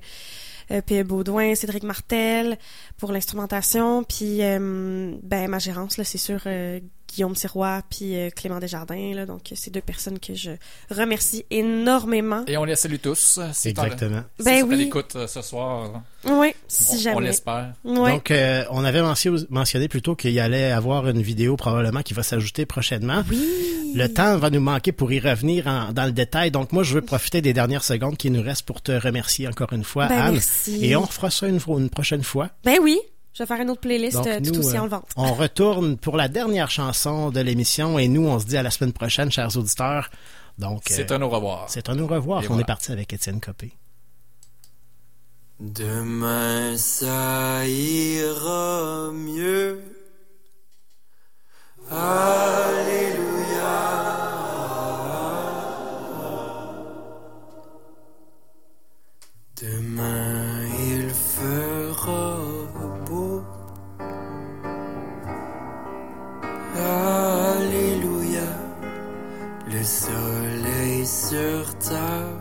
euh, P.E. Baudouin, Cédric Martel pour l'instrumentation, puis euh, ben ma gérance là, c'est sûr euh, Guillaume Sirois puis euh, Clément Desjardins là. Donc c'est deux personnes que je remercie énormément. Et on les salue tous. euh, si Exactement. si Ben oui. l'écoute euh, ce soir. Oui, si on, jamais. On l'espère. Donc, euh, on avait mentionné, plus tôt qu'il y allait avoir une vidéo probablement qui va s'ajouter prochainement. Oui. Le temps va nous manquer pour y revenir en- dans le détail. Donc, moi, je veux profiter des dernières secondes qui nous restent pour te remercier encore une fois, Ben, Anne. merci. Et on fera ça une prochaine fois. Ben oui, je vais faire une autre playlist Donc, euh, tout nous, aussi euh, en vente. on retourne pour la dernière chanson de l'émission et nous, on se dit à la semaine prochaine, chers auditeurs. Donc, C'est euh, un au revoir. C'est un au revoir. Et On voilà. est parti avec Étienne Copé. Demain ça ira mieux. Alléluia. Soleil sur ta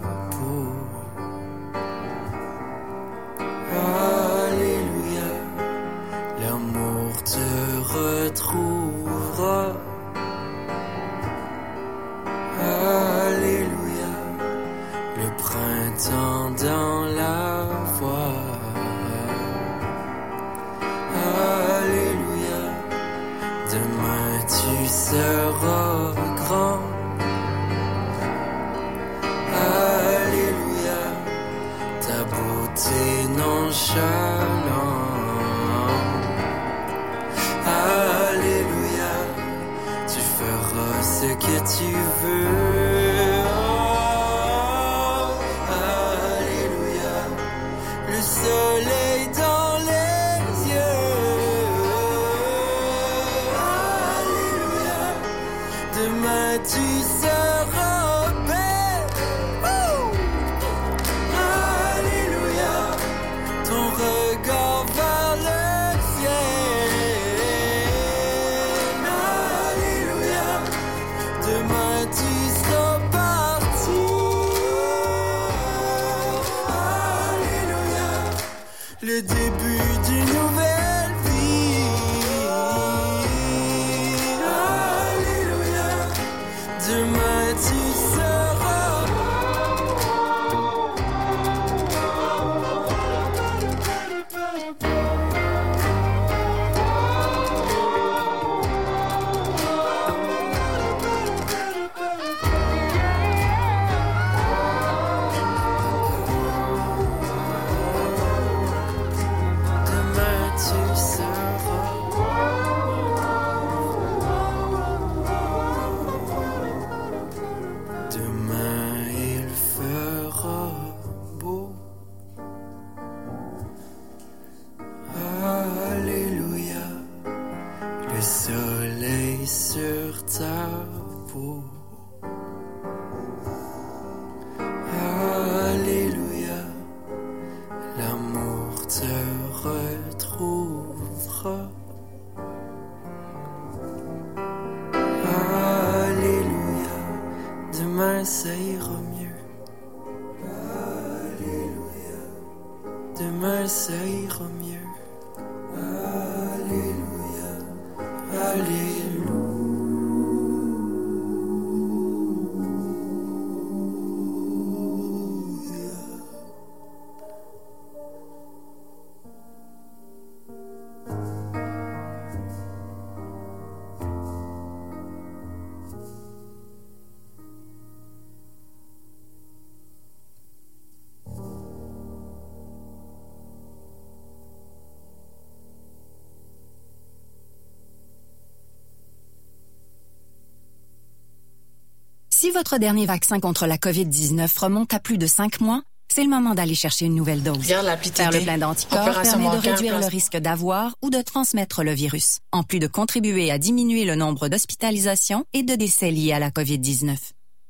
Si votre dernier vaccin contre la COVID-19 remonte à plus de cinq mois, c'est le moment d'aller chercher une nouvelle dose. L'appli Faire le plein d'anticorps permet de réduire le risque d'avoir ou de transmettre le virus, en plus de contribuer à diminuer le nombre d'hospitalisations et de décès liés à la COVID-19.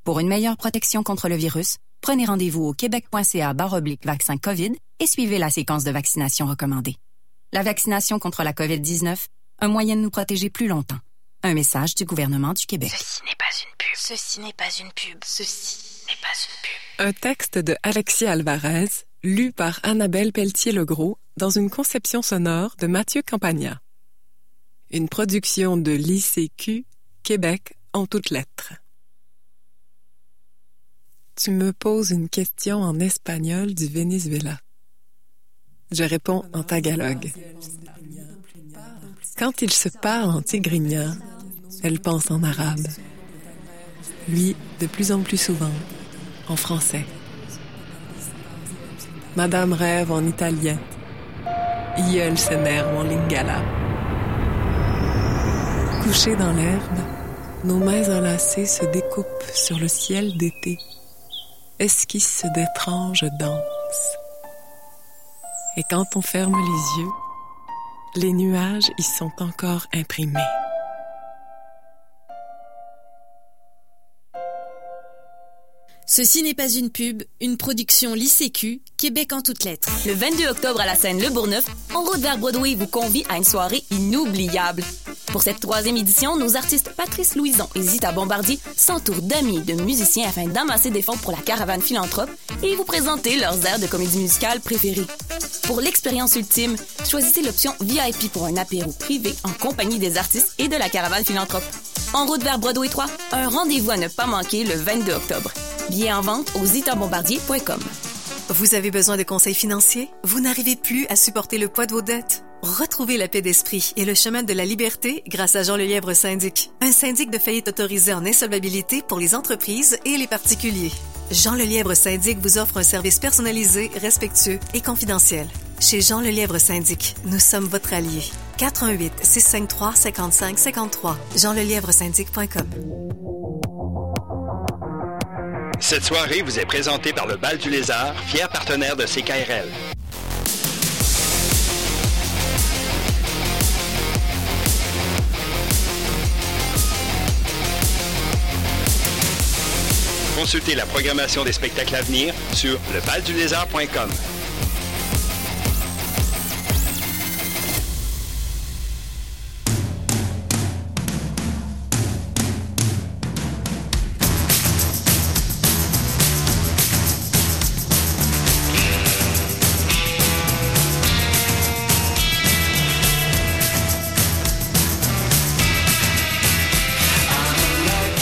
Pour une meilleure protection contre le virus, prenez rendez-vous au québec.ca oblique vaccin COVID et suivez la séquence de vaccination recommandée. La vaccination contre la COVID-19, un moyen de nous protéger plus longtemps. Un message du gouvernement du Québec. Ceci n'est pas une pub. Ceci n'est pas une pub. Ceci n'est pas une pub. Un texte de Alexis Alvarez, lu par Annabelle Pelletier-Legros dans une conception sonore de Mathieu Campagna. Une production de l'ICQ, Québec en toutes lettres. Tu me poses une question en espagnol du Venezuela. Je réponds en tagalog. Quand il se parle en tigrignat, elle pense en arabe. Lui, de plus en plus souvent, en français. Madame rêve en italien. Ieul s'énerve en lingala. Couchés dans l'herbe, nos mains enlacées se découpent sur le ciel d'été, esquissent d'étranges danses. Et quand on ferme les yeux, les nuages y sont encore imprimés. Ceci n'est pas une pub, une production l'ICQ, Québec en toutes lettres. Le 22 octobre à la scène Le Bourgneuf, En route vers Broadway vous convie à une soirée inoubliable. Pour cette troisième édition, nos artistes Patrice Louison et Zita Bombardier s'entourent d'amis et de musiciens afin d'amasser des fonds pour la caravane philanthrope et vous présenter leurs airs de comédie musicale préférés. Pour l'expérience ultime, choisissez l'option VIP pour un apéro privé en compagnie des artistes et de la caravane philanthrope. En route vers Broadway 3, un rendez-vous à ne pas manquer le 22 octobre. Billets en vente au zitabombardier.com. Vous avez besoin de conseils financiers? Vous n'arrivez plus à supporter le poids de vos dettes? Retrouvez la paix d'esprit et le chemin de la liberté grâce à Jean Lelièvre Syndic. Un syndic de faillite autorisé en insolvabilité pour les entreprises et les particuliers. Jean Lelièvre Syndic vous offre un service personnalisé, respectueux et confidentiel. Chez Jean Lelièvre Syndic, nous sommes votre allié. 418 653 55 53 jeanlelièvresyndic.com Cette soirée vous est présentée par le Bal du Lézard, fier partenaire de CKRL. Consultez la programmation des spectacles à venir sur lebaldulézard.com.